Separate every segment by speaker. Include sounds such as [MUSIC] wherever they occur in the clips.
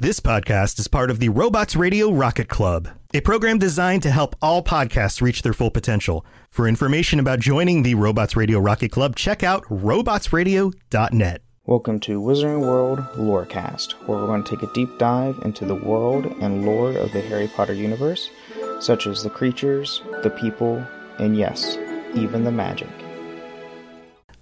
Speaker 1: This podcast is part of the Robots Radio Rocket Club, a program designed to help all podcasts reach their full potential. For information about joining the Robots Radio Rocket Club, check out robotsradio.net.
Speaker 2: Welcome to Wizarding World Lorecast, where we're going to take a deep dive into the world and lore of the Harry Potter universe, such as the creatures, the people, and yes, even the magic.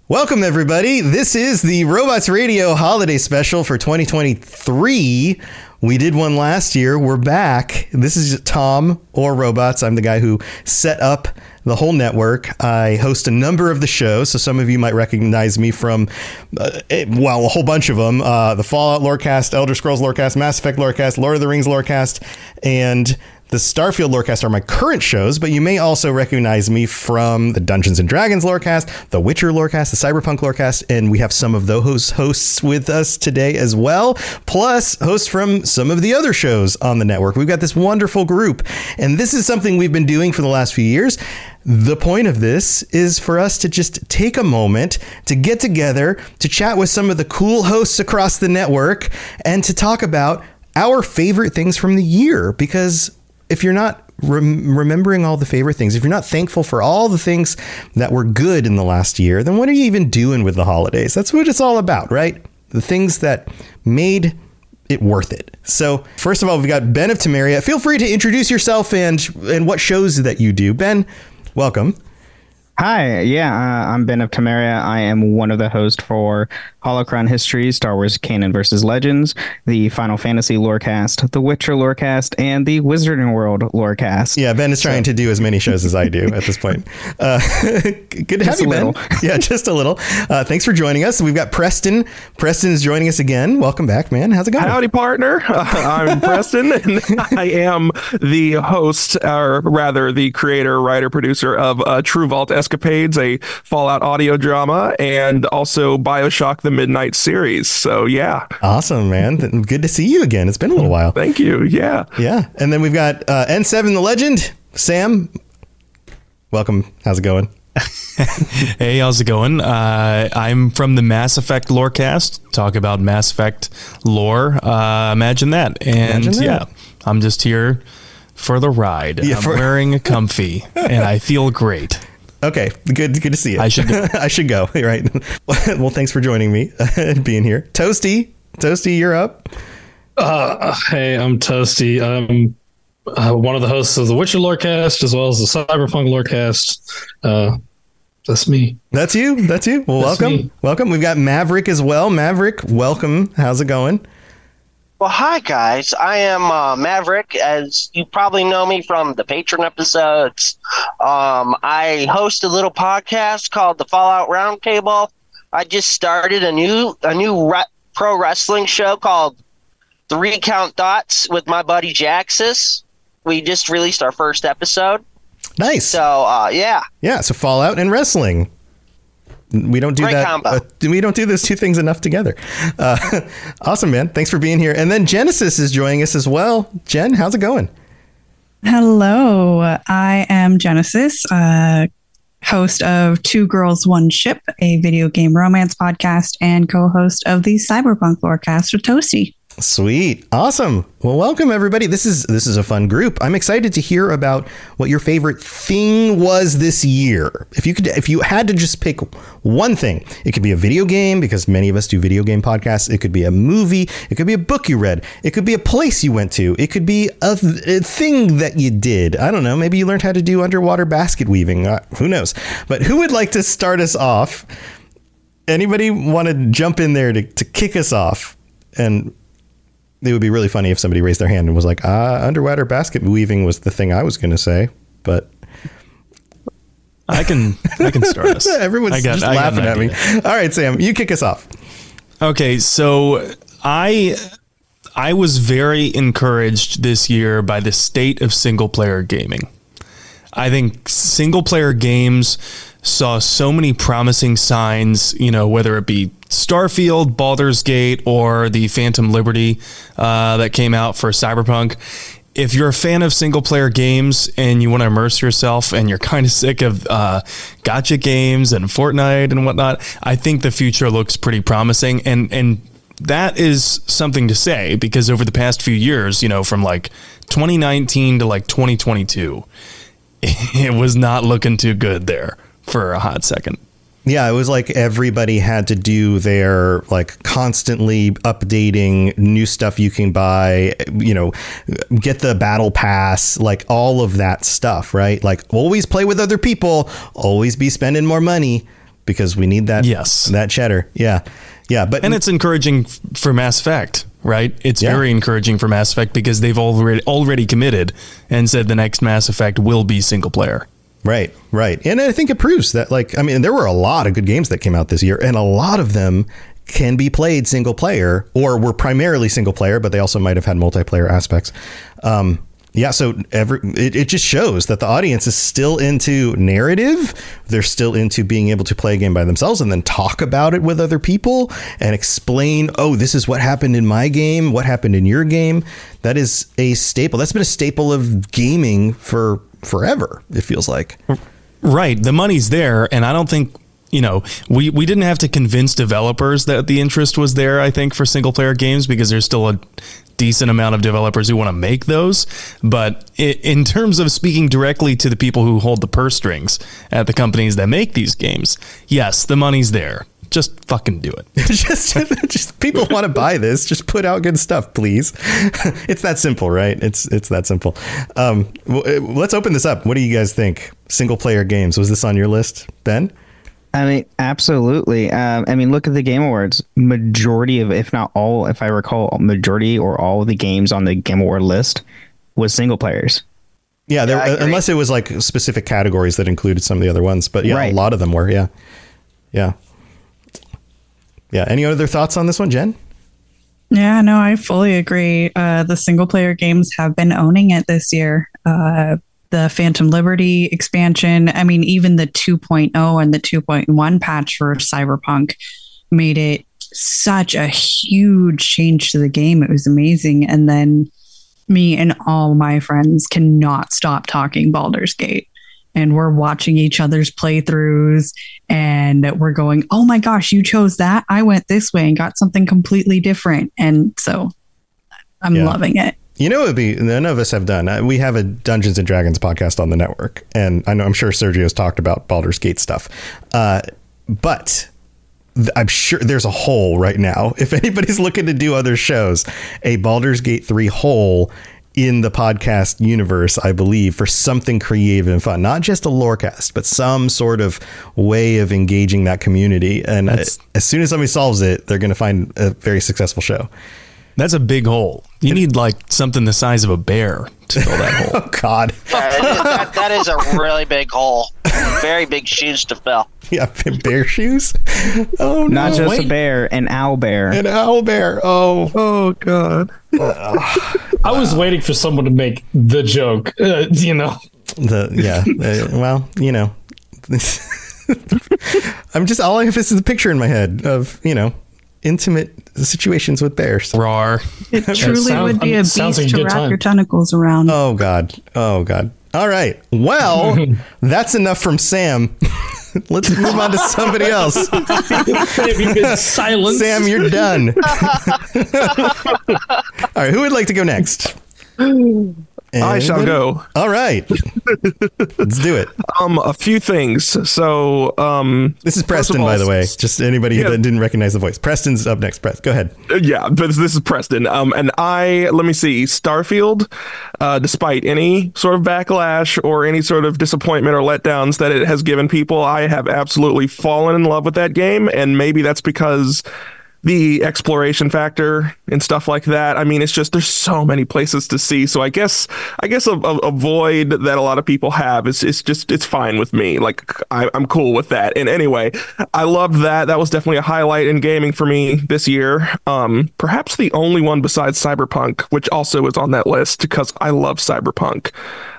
Speaker 1: Welcome, everybody. This is the Robots Radio Holiday Special for 2023. We did one last year. We're back. This is Tom or Robots. I'm the guy who set up the whole network. I host a number of the shows, so some of you might recognize me from, uh, well, a whole bunch of them: uh, the Fallout Lorecast, Elder Scrolls Lorecast, Mass Effect Lorecast, Lord of the Rings Lorecast, and the Starfield Lorecast are my current shows, but you may also recognize me from the Dungeons and Dragons Lorecast, the Witcher Lorecast, the Cyberpunk Lorecast, and we have some of those hosts with us today as well, plus hosts from some of the other shows on the network. We've got this wonderful group, and this is something we've been doing for the last few years. The point of this is for us to just take a moment to get together, to chat with some of the cool hosts across the network, and to talk about our favorite things from the year because if you're not rem- remembering all the favorite things, if you're not thankful for all the things that were good in the last year, then what are you even doing with the holidays? That's what it's all about, right? The things that made it worth it. So, first of all, we've got Ben of Temeria. Feel free to introduce yourself and and what shows that you do. Ben, welcome.
Speaker 2: Hi, yeah, uh, I'm Ben of Temeria. I am one of the hosts for Holocron History, Star Wars Canon versus Legends, the Final Fantasy Lorecast, the Witcher Lorecast, and the Wizarding World Lorecast.
Speaker 1: Yeah, Ben is trying so. to do as many shows as I do at this point. [LAUGHS] Uh, [LAUGHS] good to have you, Ben. [LAUGHS] yeah, just a little. Uh, thanks for joining us. We've got Preston. Preston is joining us again. Welcome back, man. How's it going?
Speaker 3: Howdy, partner. Uh, I'm Preston, and I am the host, or rather, the creator, writer, producer of uh, True Vault Escapades, a Fallout audio drama, and also Bioshock the Midnight series. So, yeah.
Speaker 1: Awesome, man. Good to see you again. It's been a little while.
Speaker 3: Thank you. Yeah.
Speaker 1: Yeah. And then we've got uh, N7 the Legend, Sam. Welcome. How's it going? [LAUGHS]
Speaker 4: hey, how's it going? Uh, I'm from the Mass Effect Lorecast. Talk about Mass Effect lore. Uh, imagine that. And imagine that. yeah, I'm just here for the ride. Yeah, I'm for- wearing a comfy [LAUGHS] and I feel great.
Speaker 1: Okay, good. Good to see you.
Speaker 4: I should. Go. [LAUGHS]
Speaker 1: I should go. [LAUGHS] Right. [LAUGHS] well, thanks for joining me and being here. Toasty, Toasty, you're up.
Speaker 5: Uh, hey, I'm Toasty. I'm uh, one of the hosts of the Witcher Lorecast as well as the Cyberpunk Lorecast. Uh, that's me.
Speaker 1: That's you. That's you. Well, that's welcome. Me. Welcome. We've got Maverick as well. Maverick, welcome. How's it going?
Speaker 6: Well, hi guys. I am uh, Maverick, as you probably know me from the Patron episodes. Um, I host a little podcast called the Fallout Roundtable. I just started a new a new re- pro wrestling show called Three Count Dots with my buddy Jaxus. We just released our first episode.
Speaker 1: Nice.
Speaker 6: So, uh, yeah.
Speaker 1: Yeah. So Fallout and wrestling we don't do Great that. Uh, we don't do those two things enough together. Uh, [LAUGHS] awesome, man. Thanks for being here. And then Genesis is joining us as well. Jen, how's it going?
Speaker 7: Hello, I am Genesis, uh, host of Two Girls One Ship, a video game romance podcast, and co-host of the Cyberpunk Lorecast with Toasty.
Speaker 1: Sweet. Awesome. Well, welcome everybody. This is this is a fun group. I'm excited to hear about what your favorite thing was this year. If you could if you had to just pick one thing, it could be a video game because many of us do video game podcasts. It could be a movie, it could be a book you read, it could be a place you went to, it could be a, a thing that you did. I don't know, maybe you learned how to do underwater basket weaving. Uh, who knows? But who would like to start us off? Anybody want to jump in there to, to kick us off? And it would be really funny if somebody raised their hand and was like, uh, underwater basket weaving was the thing I was going to say, but.
Speaker 4: I can I can start us. [LAUGHS]
Speaker 1: Everyone's got, just I laughing at me. All right, Sam, you kick us off.
Speaker 4: Okay, so I I was very encouraged this year by the state of single player gaming. I think single player games saw so many promising signs, you know, whether it be Starfield, Baldur's Gate, or the Phantom Liberty uh, that came out for Cyberpunk. If you're a fan of single player games and you want to immerse yourself and you're [LAUGHS] kind of sick of uh, gotcha games and Fortnite and whatnot, I think the future looks pretty promising. And, and that is something to say because over the past few years, you know, from like 2019 to like 2022, [LAUGHS] it was not looking too good there for a hot second.
Speaker 1: Yeah, it was like everybody had to do their like constantly updating new stuff you can buy, you know, get the battle pass, like all of that stuff, right? Like always play with other people, always be spending more money because we need that
Speaker 4: yes.
Speaker 1: that cheddar. Yeah. Yeah, but
Speaker 4: And it's encouraging for Mass Effect, right? It's
Speaker 1: Yeah.
Speaker 4: very encouraging for Mass Effect because they've already already committed and said the next Mass Effect will be single player.
Speaker 1: Right, right. And I think it proves that, like, I mean, there were a lot of good games that came out this year, and a lot of them can be played single player or were primarily single player, but they also might have had multiplayer aspects. Um, yeah, so every it, it just shows that the audience is still into narrative. They're still into being able to play a game by themselves and then talk about it with other people and explain, oh, this is what happened in my game, what happened in your game. That is a staple. That's been a staple of gaming for forever, it feels like.
Speaker 4: Right. The money's there. And I don't think, you know, we, we didn't have to convince developers that the interest was there, I think, for single player games because there's still a decent amount of developers who want to make those. But in terms of speaking directly to the people who hold the purse strings at the companies that make these games, yes, the money's there. Just fucking do it. [LAUGHS]
Speaker 1: just just people want to buy this. Just put out good stuff please. [LAUGHS] It's that simple right? It's it's that simple. Um well, uh, let's open this up. What do you guys think? Single player games. Was this on your list ben?
Speaker 2: I mean, absolutely. Um, I mean, look at the Game Awards. Majority of, if not all, if I recall, majority or all of the games on the Game Award list was single players.
Speaker 1: yeah, there,
Speaker 6: Yeah,
Speaker 1: unless it was like specific categories that included some of the other ones but yeah
Speaker 2: Right.
Speaker 1: a lot of them were yeah. Yeah yeah any other thoughts on this one jen
Speaker 7: Yeah, no, I fully agree. Uh, the single player games have been owning it this year. Uh, the Phantom Liberty expansion, I mean, even the 2.0 and the 2.1 patch for Cyberpunk made it such a huge change to the game. It was amazing. And then me and all my friends cannot stop talking Baldur's Gate. And we're watching each other's playthroughs and we're going, oh my gosh, you chose that. I went this way and got something completely different. And so I'm
Speaker 1: Yeah.
Speaker 7: loving it.
Speaker 1: You know, it would be none of us have done. Uh, We have a Dungeons and Dragons podcast on the network, and I know I'm sure Sergio's talked about Baldur's Gate stuff, uh, but I'm sure there's a hole right now. [LAUGHS] If anybody's looking to do other shows, a Baldur's Gate three hole in the podcast universe, I believe, for something creative and fun, not just a lorecast, but some sort of way of engaging that community. And
Speaker 4: That's-
Speaker 1: as soon as somebody solves it, they're going to find a very successful show.
Speaker 4: That's a big hole. You need like something the size of a bear to fill that [LAUGHS] hole.
Speaker 1: Oh God.
Speaker 6: That is, that, that is a really big hole. Very big shoes to fill. [LAUGHS]
Speaker 1: Yeah, bear shoes. Oh no!
Speaker 2: Not just
Speaker 1: wait.
Speaker 2: a bear, an owl bear.
Speaker 1: an owl bear. Oh,
Speaker 3: Oh God.
Speaker 5: I was waiting for someone to make the joke. Uh, you know,
Speaker 1: the yeah. uh, well, you know, [LAUGHS] I'm just all I have is the picture in my head of you know intimate situations with bears.
Speaker 4: Rar.
Speaker 7: It truly
Speaker 5: sound-
Speaker 7: would be a beast
Speaker 5: like a
Speaker 7: to wrap
Speaker 5: time.
Speaker 7: your tentacles around.
Speaker 1: Oh God. Oh God. All right. Well, [LAUGHS] that's enough from Sam. [LAUGHS] Let's move on to somebody else. [LAUGHS]
Speaker 5: if silence.
Speaker 1: Sam, you're done. All right. Who would like to go next?
Speaker 3: I shall go.
Speaker 1: All right. Let's do it.
Speaker 3: Um, a few things. So, um,
Speaker 1: This is Preston,
Speaker 3: all,
Speaker 1: by the way. Just anybody
Speaker 3: Yeah.
Speaker 1: that didn't recognize the voice. Preston's up next. Press. Go ahead.
Speaker 3: Uh, yeah, but this is Preston. Um, and I let me see Starfield. Uh, despite any sort of backlash or any sort of disappointment or letdowns that it has given people, I have absolutely fallen in love with that game, and maybe that's because the exploration factor and stuff like that. I mean, it's just there's so many places to see. So I guess I guess a, a, a void that a lot of people have is it's just it's fine with me. Like I, am cool with that. And anyway, I loved that. That was definitely a highlight in gaming for me this year. Um, perhaps the only one besides Cyberpunk, which also is on that list because I love Cyberpunk.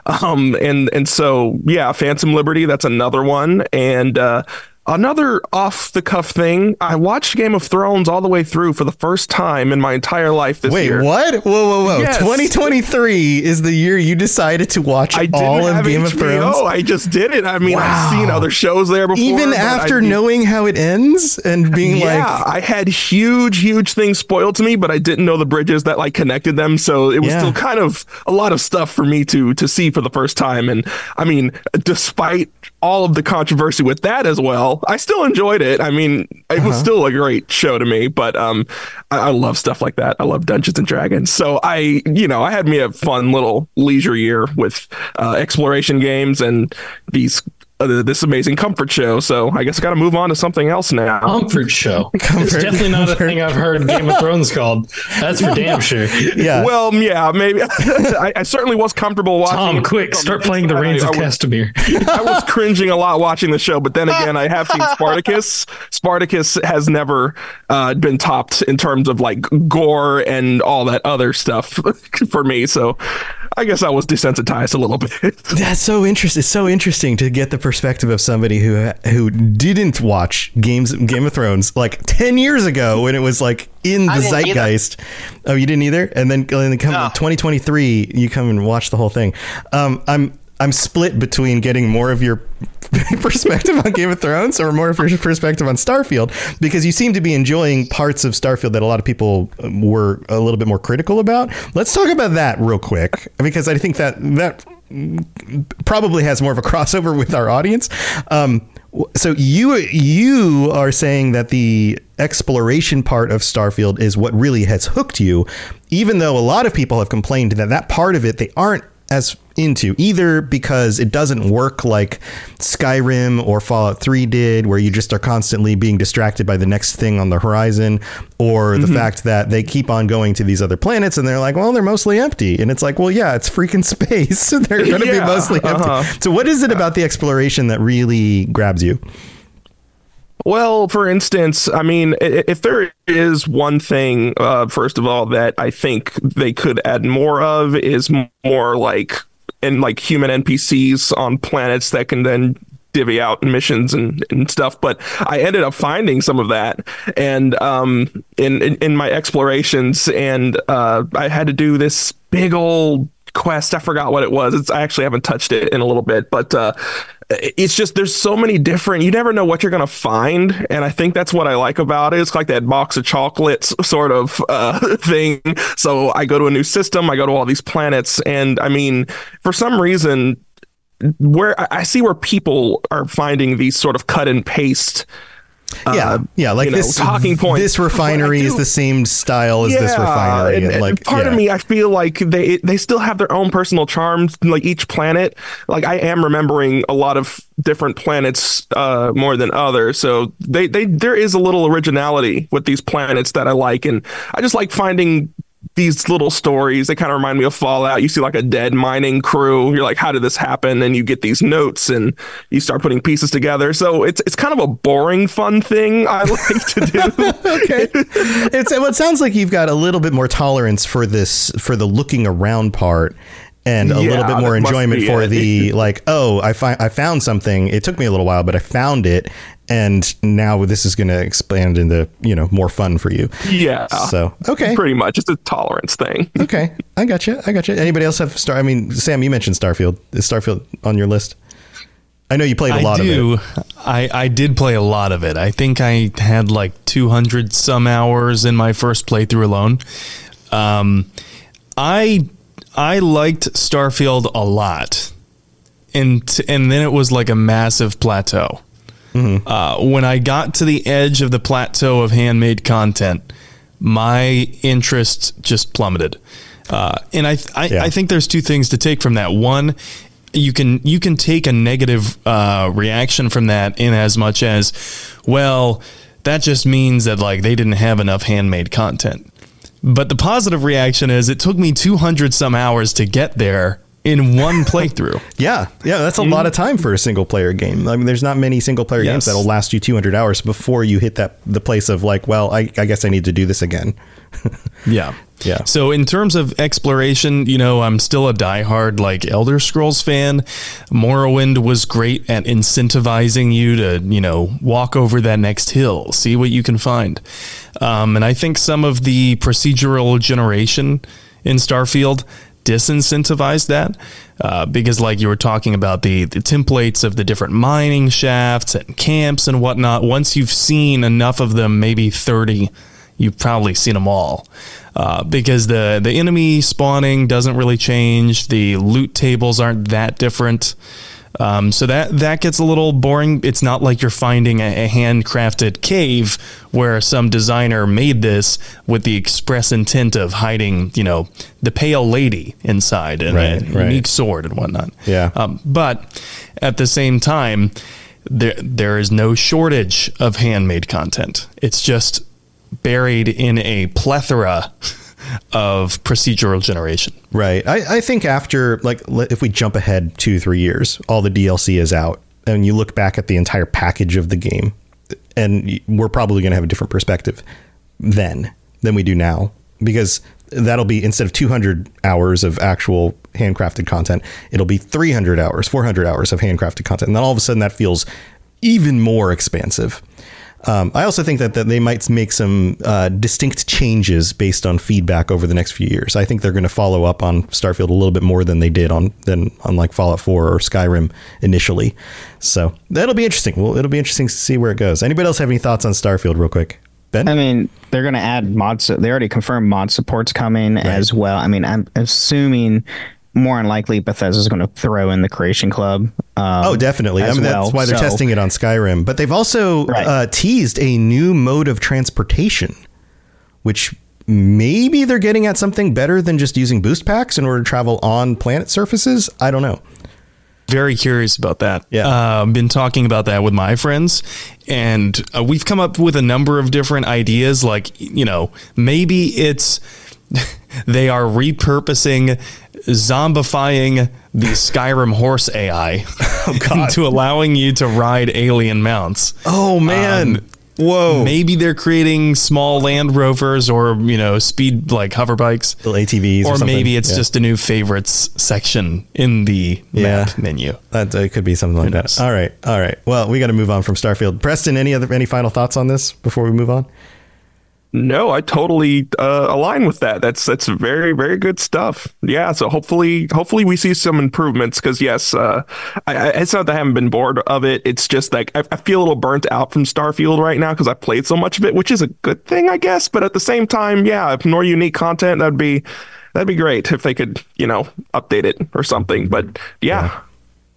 Speaker 3: Um, and and so yeah, Phantom Liberty. That's another one. And uh, Another off the cuff thing, I watched Game of Thrones all the way through for the first time in my entire life this
Speaker 1: Wait,
Speaker 3: year.
Speaker 1: Wait, what? Whoa, whoa, whoa. Yes. 2023 is the year you decided to watch I all of Game HBO. of Thrones?
Speaker 3: Oh, I just did it. I mean, wow. I've seen other shows there before.
Speaker 1: Even after I, knowing how it ends and being
Speaker 3: yeah,
Speaker 1: like
Speaker 3: I had huge, huge things spoiled to me, but I didn't know the bridges that like connected them. So it was yeah. still kind of a lot of stuff for me to to see for the first time. And I mean, despite all of the controversy with that as well. I still enjoyed it. I mean, it uh-huh. was still a great show to me, but um, I, I, love stuff like that. I love Dungeons and Dragons. So I, you know, I had me a fun little leisure year with uh, exploration games and these uh, this amazing comfort show. So I guess I got to move on to something else now.
Speaker 5: Comfort show. [LAUGHS] Comfort. It's definitely not a thing I've heard Game of Thrones called. That's for damn [LAUGHS] sure.
Speaker 3: Yeah. Well, yeah, maybe. [LAUGHS] I, I, certainly was comfortable watching.
Speaker 5: Tom, quick, start playing the Rains of Castamere.
Speaker 3: I was cringing a lot watching the show, but then again, I have seen Spartacus. Spartacus has never uh, been topped in terms of like gore and all that other stuff for me. So I guess I was desensitized a little bit. [LAUGHS]
Speaker 1: That's so interesting. It's so interesting to get the perspective of somebody who who didn't watch games Game of Thrones like ten years ago when it was like in the zeitgeist. Oh, you didn't either. And then, and then come no. 2023, you come and watch the whole thing. Um, I'm I'm split between getting more of your [LAUGHS] perspective on Game of Thrones or more of your perspective on Starfield because you seem to be enjoying parts of Starfield that a lot of people um, were a little bit more critical about. Let's talk about that real quick because I think that that probably has more of a [LAUGHS] crossover with our audience. Um, so you you are saying that the exploration part of Starfield is what really has hooked you, even though a lot of people have complained that that part of it they aren't as into either because it doesn't work like Skyrim or Fallout 3 did where you just are constantly being distracted by the next thing on the horizon or the mm-hmm. fact that they keep on going to these other planets and they're like well they're mostly empty and it's like well yeah it's freaking [LAUGHS] space [LAUGHS] they're going to yeah, be mostly empty uh-huh. so what is it about the exploration that really grabs you
Speaker 3: well, for instance, I mean, if there is one thing, uh, first of all, that I think they could add more of is more like and like human NPCs on planets that can then divvy out missions and, and stuff. But I ended up finding some of that and um, in, in, in my explorations, and uh, I had to do this big old quest. I forgot what it was. It's, I actually haven't touched it in a little bit, but uh, it's just there's so many different. You never know what you're gonna find, and I think that's what I like about it. It's like that box of chocolates [LAUGHS] sort of uh, [LAUGHS] thing. So I go to a new system, I go to all these planets, and I mean, for some reason, where I see where people are finding these sort of cut and paste
Speaker 1: yeah, uh, yeah, like this know, talking point. This refinery is the same style as yeah, this refinery.
Speaker 3: And, and like, part yeah. of me, I feel like they they still have their own personal charms. Like each planet, like I am remembering a lot of different planets uh, more than others. So they they there is a little originality with these planets that I like, and I just like finding these little stories. They kind of remind me of Fallout. You see like a dead mining crew. You're like, how did this happen? And you get these notes and you start putting pieces together. So it's it's kind of a boring, fun thing I [LAUGHS] like to do. [LAUGHS]
Speaker 1: okay. It's well, it sounds like you've got a little bit more tolerance for this for the looking around part and a yeah, little bit more enjoyment for it. the [LAUGHS] like oh I find I found something it took me a little while but I found it and now this is going to expand into you know more fun for you.
Speaker 3: Yeah.
Speaker 1: So okay.
Speaker 3: Pretty much. It's a tolerance thing. [LAUGHS]
Speaker 1: Okay. I got you I got you anybody else have star I mean Sam you mentioned Starfield. Is Starfield on your list? I know you played a lot
Speaker 4: I
Speaker 1: do. of
Speaker 4: it. I, I did play a lot of it. I think I had like 200 some hours in my first playthrough alone. Um, I I liked Starfield a lot, and and then it was like a massive plateau. Mm-hmm. Uh, when I got to the edge of the plateau of handmade content, my interest just plummeted. Uh, and I I, yeah. I think there's two things to take from that. One, you can you can take a negative uh, reaction from that in as much as well that just means that like they didn't have enough handmade content. But the positive reaction is it took me 200 some hours to get there in one playthrough. [LAUGHS]
Speaker 1: yeah, yeah, that's a lot of time for a single player game. I mean, there's not many single player games that'll last you 200 hours before you hit that the place of like, well, I, I guess I need to do this again. [LAUGHS]
Speaker 4: Yeah.
Speaker 1: Yeah.
Speaker 4: So in terms of exploration, you know, I'm still a diehard like Elder Scrolls fan. Morrowind was great at incentivizing you to, you know, walk over that next hill, see what you can find. Um, and I think some of the procedural generation in Starfield disincentivized that uh, because like you were talking about the, the templates of the different mining shafts and camps and whatnot once you've seen enough of them maybe 30 you've probably seen them all. Uh, because the the enemy spawning doesn't really change the loot tables aren't that different um, so that that gets a little boring. It's not like you're finding a, a handcrafted cave where some designer made this with the express intent of hiding, you know, the pale lady inside and
Speaker 1: Right,
Speaker 4: a
Speaker 1: right.
Speaker 4: unique sword and whatnot.
Speaker 1: Yeah.
Speaker 4: Um, but at the same time, there there is no shortage of handmade content. It's just buried in a plethora of procedural generation.
Speaker 1: Right. I, I think after, like, if we jump ahead two, three years, all the DLC is out, and you look back at the entire package of the game, and we're probably going to have a different perspective then than we do now, because that'll be instead of 200 hours of actual handcrafted content, it'll be 300 hours, 400 hours of handcrafted content. And then all of a sudden that feels even more expansive. Um, I also think that, that they might make some uh, distinct changes based on feedback over the next few years. I think they're going to follow up on Starfield a little bit more than they did on than on like Fallout 4 or Skyrim initially. So that'll be interesting. Well, it'll be interesting to see where it goes. Anybody else have any thoughts on Starfield, real quick? Ben,
Speaker 2: I mean, they're going to add mods. They already confirmed mod support's coming as well. I mean, I'm assuming more than likely Bethesda's going to throw in the Creation Club. Um,
Speaker 1: Oh, definitely. I
Speaker 2: as
Speaker 1: mean, that's why they're
Speaker 2: So-
Speaker 1: testing it on Skyrim. But they've also
Speaker 2: Right.
Speaker 1: uh, teased a new mode of transportation, which maybe they're getting at something better than just using boost packs in order to travel on planet surfaces. I don't know.
Speaker 4: Very curious about that.
Speaker 1: Yeah.
Speaker 4: Uh, been talking about that with my friends, and uh, we've come up with a number of different ideas. Like, you know, maybe it's [LAUGHS] they are repurposing, zombifying the Skyrim horse AI [LAUGHS] to allowing you to ride alien mounts.
Speaker 1: Oh man.
Speaker 4: Um,
Speaker 1: Whoa.
Speaker 4: Maybe they're creating small Land Rovers or you know speed like hover bikes,
Speaker 1: Little ATVs or
Speaker 4: or maybe it's
Speaker 1: Yeah.
Speaker 4: just a new favorites section in the
Speaker 1: Yeah.
Speaker 4: map menu.
Speaker 1: That uh, could be something like that. All right, all right. Well, we got to move on from Starfield. Preston, any other any final thoughts on this before we move on?
Speaker 3: No, I totally uh, align with that. That's that's very very good stuff. Yeah, so hopefully hopefully we see some improvements because yes, uh, I, I, it's not that I haven't been bored of it. It's just like I, I feel a little burnt out from Starfield right now because I played so much of it, which is a good thing, I guess. But at the same time, yeah, if more unique content, that'd be that'd be great if they could you know update it or something. But yeah,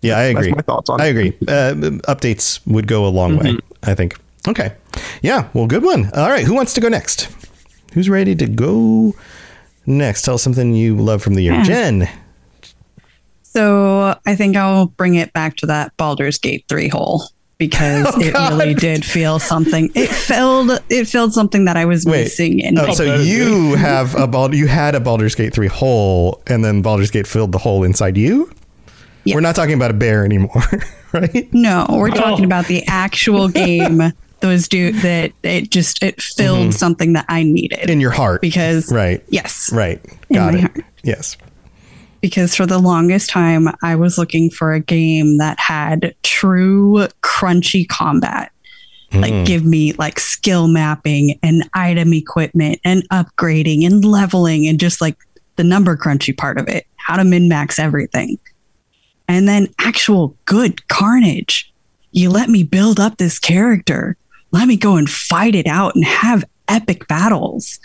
Speaker 1: Yeah, I agree.
Speaker 3: That's my thoughts on
Speaker 1: I agree. Uh, updates would go a long way. I think. Okay. Yeah. Well, good one. All right. Who wants to go next? Who's ready to go next? Tell us something you love from the year, hmm. Jen.
Speaker 7: So I think I'll bring it back to that Baldur's Gate 3 hole because [LAUGHS]
Speaker 1: Oh,
Speaker 7: it really did feel something. It filled it filled something that I was
Speaker 1: Wait.
Speaker 7: missing in
Speaker 1: Oh, so you have a Bald, you had a Baldur's Gate three hole, and then Baldur's Gate filled the hole inside you.
Speaker 7: Yes.
Speaker 1: We're not talking about a bear anymore, [LAUGHS] right?
Speaker 7: No, we're oh. talking about the actual [LAUGHS] game was due that it just it filled something that I needed
Speaker 1: Mm-hmm. In your heart,
Speaker 7: because
Speaker 1: right?
Speaker 7: yes
Speaker 1: Right. Got it.
Speaker 7: heart.
Speaker 1: Yes.
Speaker 7: because for the longest time I was looking for a game that had true crunchy combat. Like give me like skill mapping and item equipment and upgrading and leveling and just like the number crunchy part of it, how to min max everything. And then actual good carnage. You let me build up this character. Let me go and fight it out and have epic battles.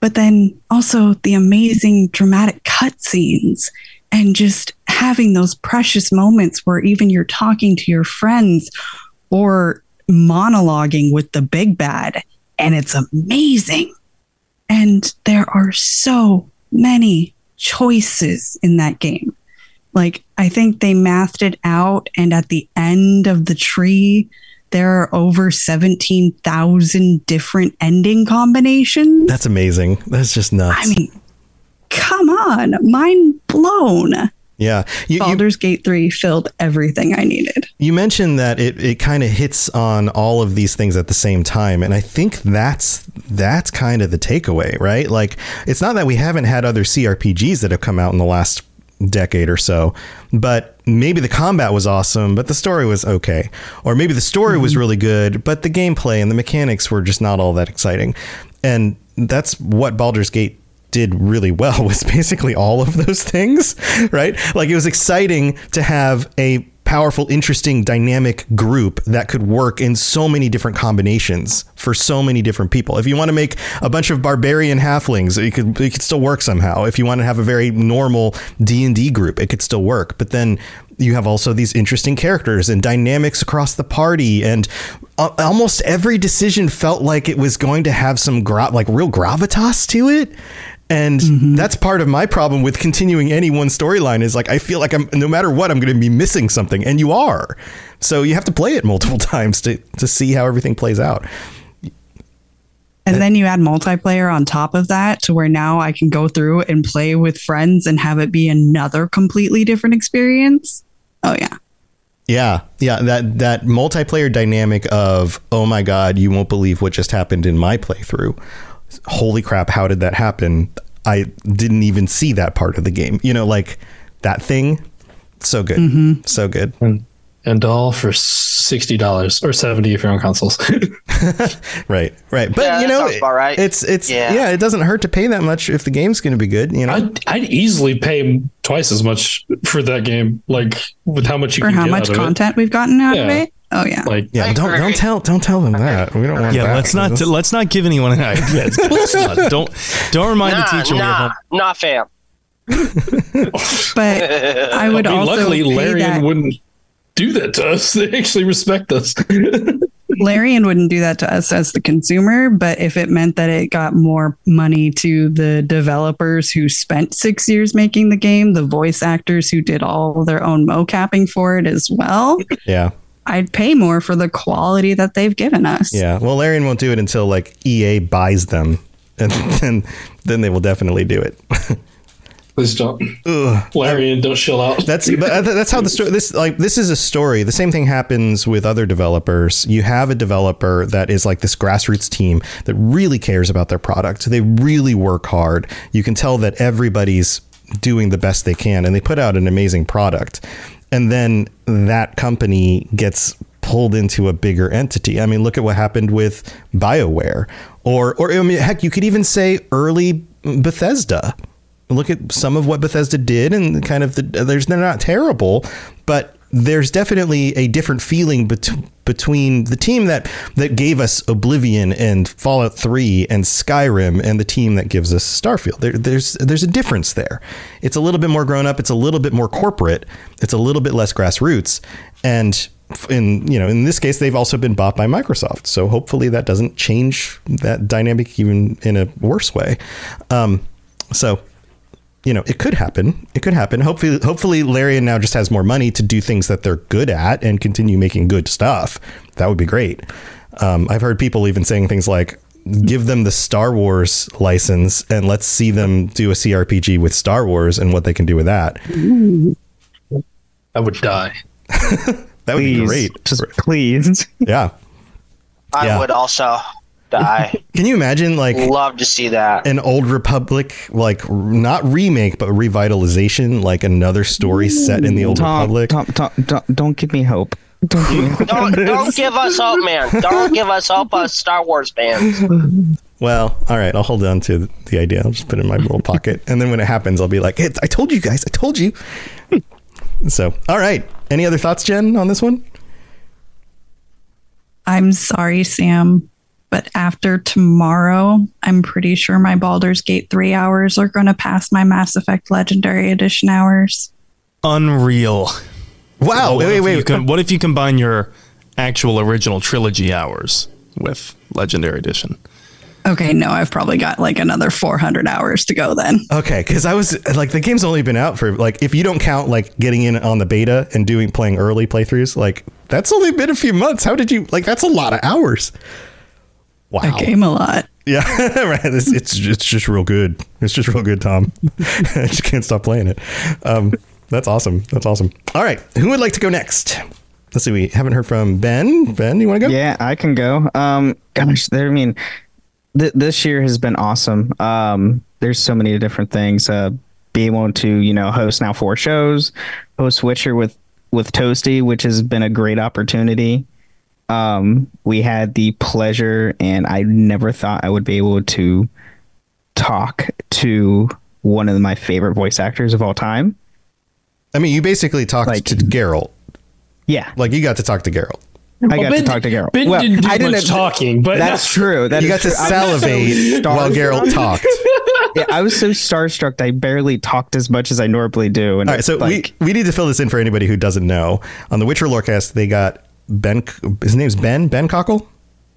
Speaker 7: But then also the amazing dramatic cutscenes and just having those precious moments where even you're talking to your friends or monologuing with the big bad and it's amazing. And there are so many choices in that game. Like i think they mathed it out and at the end of the tree there are over 17,000 different ending combinations.
Speaker 1: That's amazing. That's just nuts.
Speaker 7: I mean, come on, mind blown.
Speaker 1: Yeah.
Speaker 7: You, Baldur's you, Gate 3 filled everything I needed.
Speaker 1: You mentioned that it, it kind of hits on all of these things at the same time. And I think that's that's kind of the takeaway, right? Like it's not that we haven't had other CRPGs that have come out in the last decade or so, but maybe the combat was awesome, but the story was okay. Or maybe the story mm-hmm. was really good, but the gameplay and the mechanics were just not all that exciting. And that's what Baldur's Gate did really well [LAUGHS] was basically all of those things, [LAUGHS] right? Like it was exciting to have a powerful, interesting, dynamic group that could work in so many different combinations for so many different people. If you want to make a bunch of barbarian halflings, it could it could still work somehow. If you want to have a very normal D and D group, it could still work. But then you have also these interesting characters and dynamics across the party and almost every decision felt like it was going to have some gra- like real gravitas to it and mm-hmm. that's part of my problem with continuing any one storyline is like I feel like I'm no matter what I'm going to be missing something and you are. So you have to play it multiple [LAUGHS] times to to see how everything plays out.
Speaker 7: And then you add multiplayer on top of that to where now I can go through and play with friends and have it be another completely different experience. Oh yeah.
Speaker 1: Yeah, yeah, that that multiplayer dynamic of oh my god, you won't believe what just happened in my playthrough holy crap, how did that happen? I didn't even see that part of the game. You know, like that thing. So good. Mm-hmm. So good.
Speaker 5: And, and all for $60 or 70 if you're on consoles. [LAUGHS]
Speaker 1: right. Right. But yeah, you know, right. it's, it's, yeah. yeah. it doesn't hurt to pay that much if the game's going to be good. You know,
Speaker 5: I'd, I'd, easily pay twice as much for that game. Like with how much you
Speaker 7: for how much content it. we've gotten out yeah. of it. Oh yeah.
Speaker 1: Like yeah, don't don't tell don't tell them that. We don't want
Speaker 4: Yeah,
Speaker 1: that.
Speaker 4: let's not let's not give anyone an idea. [LAUGHS] don't don't remind
Speaker 6: nah,
Speaker 4: the teacher
Speaker 6: nah, Not fam.
Speaker 7: but I would [LAUGHS] I mean, also luckily
Speaker 5: Larian
Speaker 7: that.
Speaker 5: wouldn't do that to us. [LAUGHS] They actually respect us.
Speaker 7: Larian wouldn't do that to us as the consumer, but if it meant that it got more money to the developers who spent six years making the game, the voice actors who did all their own mocapping for it as well.
Speaker 1: Yeah.
Speaker 7: I'd pay more for the quality that they've given us.
Speaker 1: Yeah. Well, Larian won't do it until like EA buys them, [LAUGHS] and then then they will definitely do it. [LAUGHS]
Speaker 5: Please don't. Ugh. Larian, don't chill out.
Speaker 1: That's but uh, that's how the story. This like this is a story. The same thing happens with other developers. You have a developer that is like this grassroots team that really cares about their product. They really work hard. You can tell that everybody's doing the best they can, and they put out an amazing product and then that company gets pulled into a bigger entity. I mean, look at what happened with BioWare, or or I mean, heck, you could even say early Bethesda. Look at some of what Bethesda did, and kind of the, there's they're not terrible, but there's definitely a different feeling bet- between the team that that gave us Oblivion and Fallout 3 and Skyrim and the team that gives us Starfield. There, there's there's a difference there. It's a little bit more grown up. It's a little bit more corporate. It's a little bit less grassroots. And in you know in this case they've also been bought by Microsoft. So hopefully that doesn't change that dynamic even in a worse way. Um, so you know, it could happen. It could happen. Hopefully, hopefully, Larian now just has more money to do things that they're good at and continue making good stuff. That would be great. Um, I've heard people even saying things like, "Give them the Star Wars license and let's see them do a CRPG with Star Wars and what they can do with that."
Speaker 5: I would die. [LAUGHS]
Speaker 1: that would be great.
Speaker 2: Just please.
Speaker 1: Yeah.
Speaker 6: I yeah. would also die. [LAUGHS]
Speaker 1: Can you imagine like
Speaker 6: love to see that
Speaker 1: an old Republic like not remake but revitalization like another story set in the old
Speaker 2: Tom,
Speaker 1: Republic?
Speaker 2: Tom, Tom, Tom, don't give me hope.
Speaker 6: Don't give, me [LAUGHS] hope don't, don't give us hope, man. Don't give us hope, us Star Wars fans. [LAUGHS]
Speaker 1: Well, all right, I'll hold on to the idea. I'll just put it in my little pocket, and then when it happens, I'll be like, hey, "I told you guys, I told you." so, all right. Any other thoughts, Jen, on this one?
Speaker 7: I'm sorry, Sam but after tomorrow, I'm pretty sure my Baldur's Gate 3 hours are going to pass my Mass Effect Legendary Edition hours.
Speaker 4: Unreal.
Speaker 1: Wow. What wait, wait, wait.
Speaker 4: Com- what if you combine your actual original trilogy hours with Legendary Edition?
Speaker 7: Okay, no, I've probably got like another 400 hours to go then.
Speaker 1: Okay, because I was like, the game's only been out for like, if you don't count like getting in on the beta and doing playing early playthroughs, like That's only been a few months. How did you like? That's a lot of hours. Wow.
Speaker 7: I game a lot.
Speaker 1: Yeah, [LAUGHS] right. It's, it's it's just real good. It's just real good, Tom. [LAUGHS] I just can't stop playing it. Um, that's awesome. That's awesome. All right, who would like to go next? Let's see. We haven't heard from Ben. Ben, you want to go?
Speaker 2: Yeah, I can go. Um, gosh, there. I mean, th- this year has been awesome. Um, there's so many different things. Uh, being able to you know host now four shows, host Witcher with with Toasty, which has been a great opportunity. Um, we had the pleasure, and I never thought I would be able to talk to one of my favorite voice actors of all time.
Speaker 1: I mean, you basically talked
Speaker 2: Like-
Speaker 1: to Geralt.
Speaker 2: Yeah,
Speaker 1: Like you got to talk to Geralt.
Speaker 2: I got
Speaker 5: Ben-
Speaker 2: to talk to Geralt.
Speaker 5: Ben
Speaker 2: Well,
Speaker 5: didn't do
Speaker 2: I didn't
Speaker 5: much talking, but
Speaker 2: that's true. That
Speaker 1: You got to
Speaker 2: true. I was so
Speaker 1: salivate while Geralt talked.
Speaker 2: yeah, I was so starstruck. I barely talked as much as I normally do. And
Speaker 1: All right, so
Speaker 2: like,
Speaker 1: we, we need to fill this in for anybody who doesn't know. On the Witcher Lorecast, they got Ben. His name's Ben. Ben Cockle.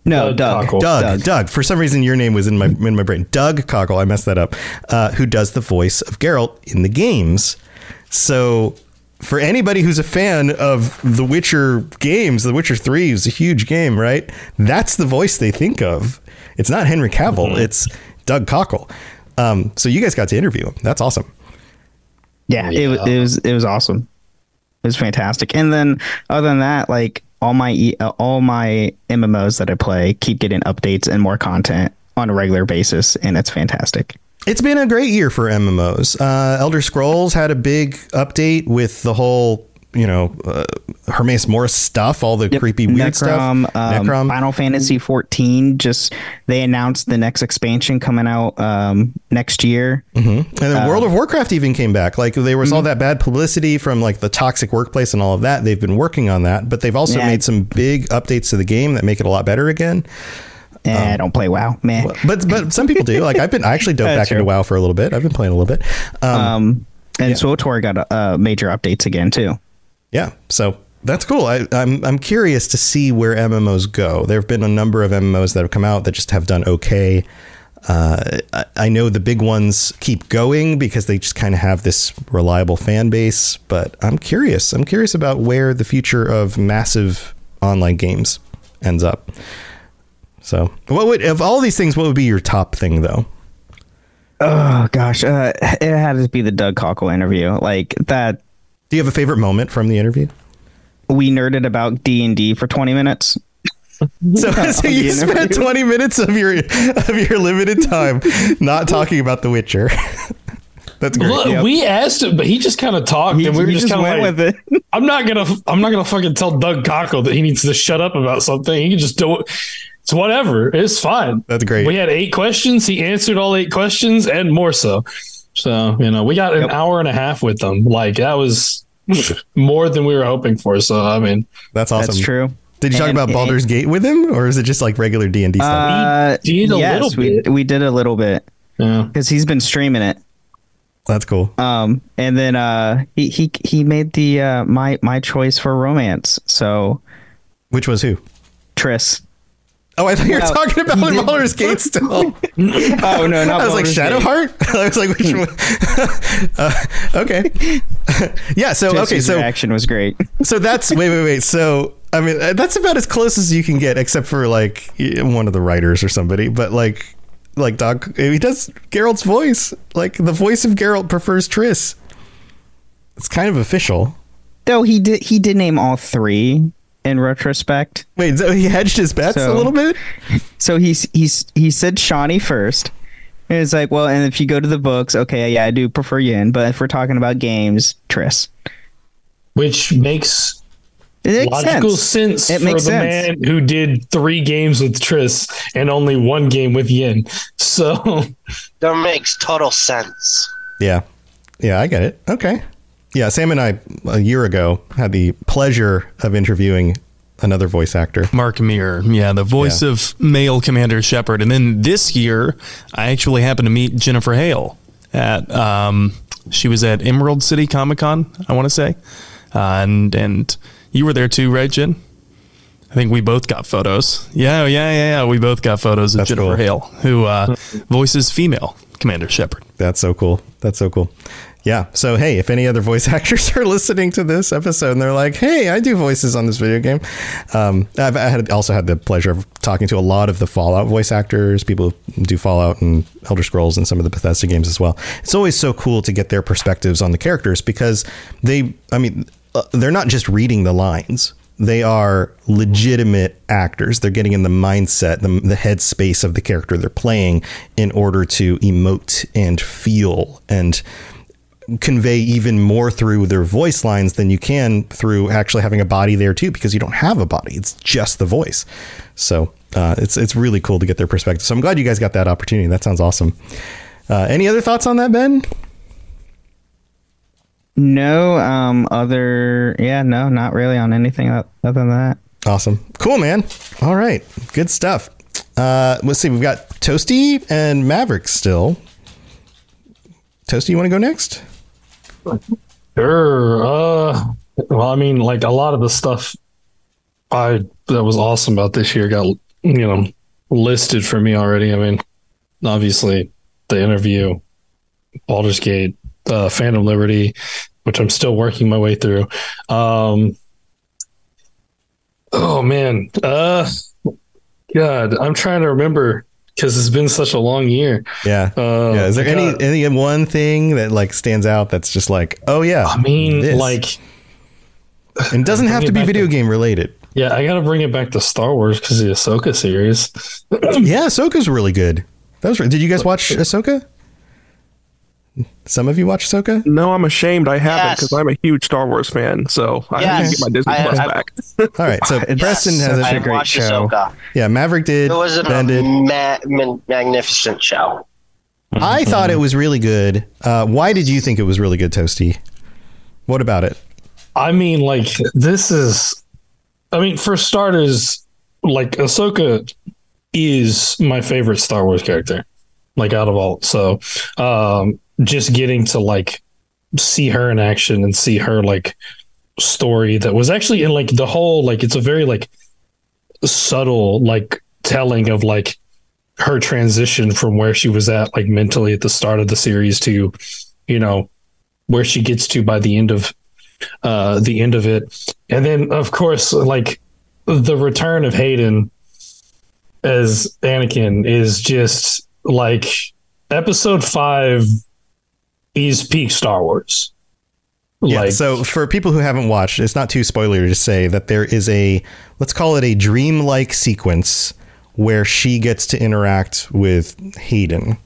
Speaker 2: no,
Speaker 5: Doug
Speaker 2: Doug.
Speaker 5: Cockle.
Speaker 1: Doug, Doug. For some reason, your name was in my in my brain. Doug Cockle. I messed that up. Uh, who does the voice of Geralt in the games? So, for anybody who's a fan of the Witcher games, The Witcher Three is a huge game, right? That's the voice they think of. It's not Henry Cavill. It's Doug Cockle. Um, so you guys got to interview him. That's awesome.
Speaker 2: Yeah, It, it was it was awesome. It was fantastic. And then other than that, like all my uh, all my MMOs that I play keep getting updates and more content on a regular basis, and it's fantastic.
Speaker 1: It's been a great year for MMOs. Uh, Elder Scrolls had a big update with the whole, you know, uh, Hermaeus Mora stuff, all the creepy weird stuff.
Speaker 2: Necrom, um,
Speaker 1: Necrom.
Speaker 2: Final Fantasy 14 just they announced the next expansion coming out um, next year.
Speaker 1: and then World of Warcraft even came back. Like there was
Speaker 2: Mm-hmm.
Speaker 1: all that bad publicity from like the toxic workplace and all of that. They've been working on that, but they've also
Speaker 2: Yeah.
Speaker 1: made some big updates to the game that make it a lot better again.
Speaker 2: And I don't play WoW, man.
Speaker 1: But but some people do. Like I've been I actually dove [LAUGHS] back into. WoW for a little bit. I've been playing a little bit. Um,
Speaker 2: Um, and SWTOR got uh, major updates again too.
Speaker 1: Yeah, so that's cool. I, I'm I'm curious to see where MMOs go. There have been a number of MMOs that have come out that just have done okay. Uh, I, I know the big ones keep going because they just kind of have this reliable fan base. But I'm curious. I'm curious about where the future of massive online games ends up. So, what would of all these things? What would be your top thing, though?
Speaker 2: Oh gosh, uh, it had to be the Doug Cockle interview. Like that,
Speaker 1: Do you have a favorite moment from the interview?
Speaker 2: we nerded about D and D for twenty minutes. [LAUGHS]
Speaker 1: So, so you spent 20 minutes of your of your limited time not talking about The Witcher. [LAUGHS] That's great.
Speaker 5: Look, we asked him, but he just kind of talked,
Speaker 2: He,
Speaker 5: and we were just,
Speaker 2: just
Speaker 5: kind of
Speaker 2: went
Speaker 5: like,
Speaker 2: with it. [LAUGHS]
Speaker 5: "I'm not gonna, I'm not gonna fucking tell Doug Cockle that he needs to shut up about something. He can just do it. It's whatever. It's fine.
Speaker 1: That's great.
Speaker 5: We had eight questions. He answered all eight questions and more so. So you know, we got an hour and a half with them. Like that was [LAUGHS] more than we were hoping for. So I mean,
Speaker 1: That's awesome.
Speaker 2: That's true.
Speaker 1: Did you talk about Baldur's Gate with him, or is it just like regular D and D stuff?
Speaker 2: Uh,
Speaker 5: did a
Speaker 2: yes,
Speaker 5: little
Speaker 2: we
Speaker 5: bit.
Speaker 2: we did a little bit
Speaker 5: yeah.
Speaker 2: because he's been streaming it.
Speaker 1: That's cool.
Speaker 2: Um, and then uh, he he he made the uh, my my choice for romance. So
Speaker 1: Which was who?
Speaker 2: Triss.
Speaker 1: Oh, I thought you were
Speaker 2: Well,
Speaker 1: talking about
Speaker 2: he did-
Speaker 1: Baldur's Gate still. [LAUGHS]
Speaker 2: Oh no, not
Speaker 1: I was like
Speaker 2: Baldur's Gate.
Speaker 1: Shadowheart. [LAUGHS] I was like, which [LAUGHS] one? uh, okay. yeah. So okay.
Speaker 2: Jesse's
Speaker 1: So
Speaker 2: action was great.
Speaker 1: so that's wait wait wait. So I mean uh, that's about as close as you can get, except for like one of the writers or somebody. But like like Doc, he does Geralt's voice. Like the voice of Geralt prefers Triss. It's kind of official.
Speaker 2: Though he did he did name all three in retrospect.
Speaker 1: Wait, so he hedged his bets a little bit. [LAUGHS]
Speaker 2: So he's he's he said Shani first. And it's like, well, and if you go to the books, okay, yeah, I do prefer Yen, but if we're talking about games, Triss.
Speaker 5: which makes
Speaker 2: It makes
Speaker 5: logical
Speaker 2: sense.
Speaker 5: sense,
Speaker 2: It
Speaker 5: for
Speaker 2: makes
Speaker 5: the
Speaker 2: sense.
Speaker 5: man who did three games with Triss and only one game with Yen. So [LAUGHS]
Speaker 6: That makes total sense.
Speaker 1: Yeah. Yeah, I get it. Okay. Yeah, Sam and I a year ago had the pleasure of interviewing another voice actor.
Speaker 4: Mark Meer, yeah, the voice
Speaker 1: Yeah.
Speaker 4: of male Commander Shepard. And then this year, I actually happened to meet Jennifer Hale at. Um, she was at Emerald City Comic Con, I want to say, uh, and and you were there too, right, Jen? I think we both got photos. Yeah, yeah, yeah, yeah. We both got photos of
Speaker 1: That's
Speaker 4: Jennifer
Speaker 1: cool.
Speaker 4: Hale, who uh, voices female Commander Shepard.
Speaker 1: That's so cool. That's so cool. Yeah. So hey, if any other voice [LAUGHS] actors are listening to this episode and they're like, "Hey, I do voices on this video game," um, I've I had also had the pleasure of talking to a lot of the Fallout voice actors, people who do Fallout and Elder Scrolls and some of the Bethesda games as well. It's always so cool to get their perspectives on the characters because they, I mean, uh, they're not just reading the lines they are legitimate actors. They're getting in the mindset, the, the headspace of the character they're playing in order to emote and feel and convey even more through their voice lines than you can through actually having a body there too, because you don't have a body. It's just the voice. So uh, it's it's really cool to get their perspective. So I'm glad you guys got that opportunity. That sounds awesome. Uh, any other thoughts on that, Ben?
Speaker 2: No, um, other, yeah, no, not really on anything other than that.
Speaker 1: Awesome. Cool, man. All right. Good stuff. Uh, let's see. We've got Toasty and Maverick still. Toasty, you want to go next?
Speaker 5: Sure. Uh, well, I mean, like a lot of the stuff I that was awesome about this year got you know listed for me already. I mean, obviously the interview, Baldur's Gate, uh, Phantom Liberty, which I'm still working my way through. Um, oh man, uh, God, I'm trying to remember because it's been such a long year.
Speaker 1: Yeah.
Speaker 5: Uh,
Speaker 1: yeah. Is there any any one thing that like stands out that's just like, oh yeah?
Speaker 5: I mean,
Speaker 1: this.
Speaker 5: like,
Speaker 1: and it doesn't [SIGHS] have to be video
Speaker 5: to-
Speaker 1: game related.
Speaker 5: yeah, I got to bring it back to Star Wars because the Ahsoka series.
Speaker 1: yeah, Ahsoka's really good. That was. Did you guys watch Ahsoka? Some of you watch Ahsoka?
Speaker 3: No, I'm ashamed I haven't
Speaker 6: Yes.
Speaker 3: because I'm a huge Star Wars fan. So I have to get my Disney
Speaker 6: I-
Speaker 3: Plus
Speaker 6: I-
Speaker 3: back. [LAUGHS]
Speaker 1: All right. So Preston has
Speaker 2: such
Speaker 6: I
Speaker 1: a
Speaker 2: a great show.
Speaker 6: Ahsoka.
Speaker 1: yeah. Maverick did.
Speaker 6: It was a ma- ma- magnificent show.
Speaker 1: I thought it was really good. Uh, why did you think it was really good, Toasty? What about it?
Speaker 5: I mean, like, this is, I mean, for starters, like, Ahsoka is my favorite Star Wars character, like, out of all. So, um, just getting to, like, see her in action and see her, like, story that was actually in, like, the whole, like, it's a very, like, subtle, like, telling of, like, her transition from where she was at, like, mentally at the start of the series to, you know, where she gets to by the end of uh the end of it. And then of course like the return of hayden as anakin is just like episode five is peak star wars
Speaker 1: Yeah.
Speaker 5: like
Speaker 1: so for people who haven't watched, it's not too spoilery to say that there is a let's call it a dream-like sequence where she gets to interact with Hayden.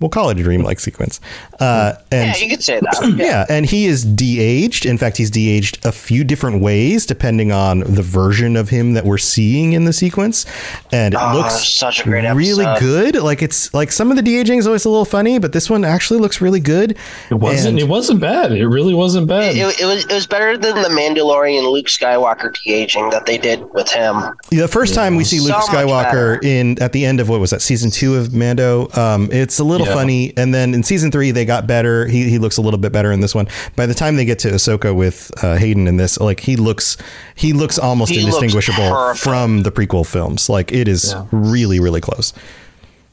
Speaker 1: We'll call it a dream-like sequence. Uh, and
Speaker 6: Yeah, you could say that. [CLEARS THROAT]
Speaker 1: Yeah, and he is de-aged. In fact, he's de-aged a few different ways depending on the version of him that we're seeing in the sequence, and it
Speaker 6: Oh,
Speaker 1: looks
Speaker 6: such a great
Speaker 1: really
Speaker 6: episode.
Speaker 1: good. Like it's like some of the de-aging is always a little funny, but this one actually looks really good.
Speaker 5: it wasn't
Speaker 1: And-
Speaker 5: it wasn't bad it really wasn't bad
Speaker 6: It, it was it was better than the Mandalorian Luke Skywalker de aging that they did with him.
Speaker 1: The first time we see Luke
Speaker 6: So
Speaker 1: Skywalker in at the end of what was that season two of Mando, um, it's a little
Speaker 5: Yeah.
Speaker 1: Funny, and then in season three they got better. He he looks a little bit better in this one. By the time they get to Ahsoka with uh, Hayden in this, like he looks he looks almost
Speaker 6: He
Speaker 1: indistinguishable
Speaker 6: perfect.
Speaker 1: from the prequel films. Like it is really really close.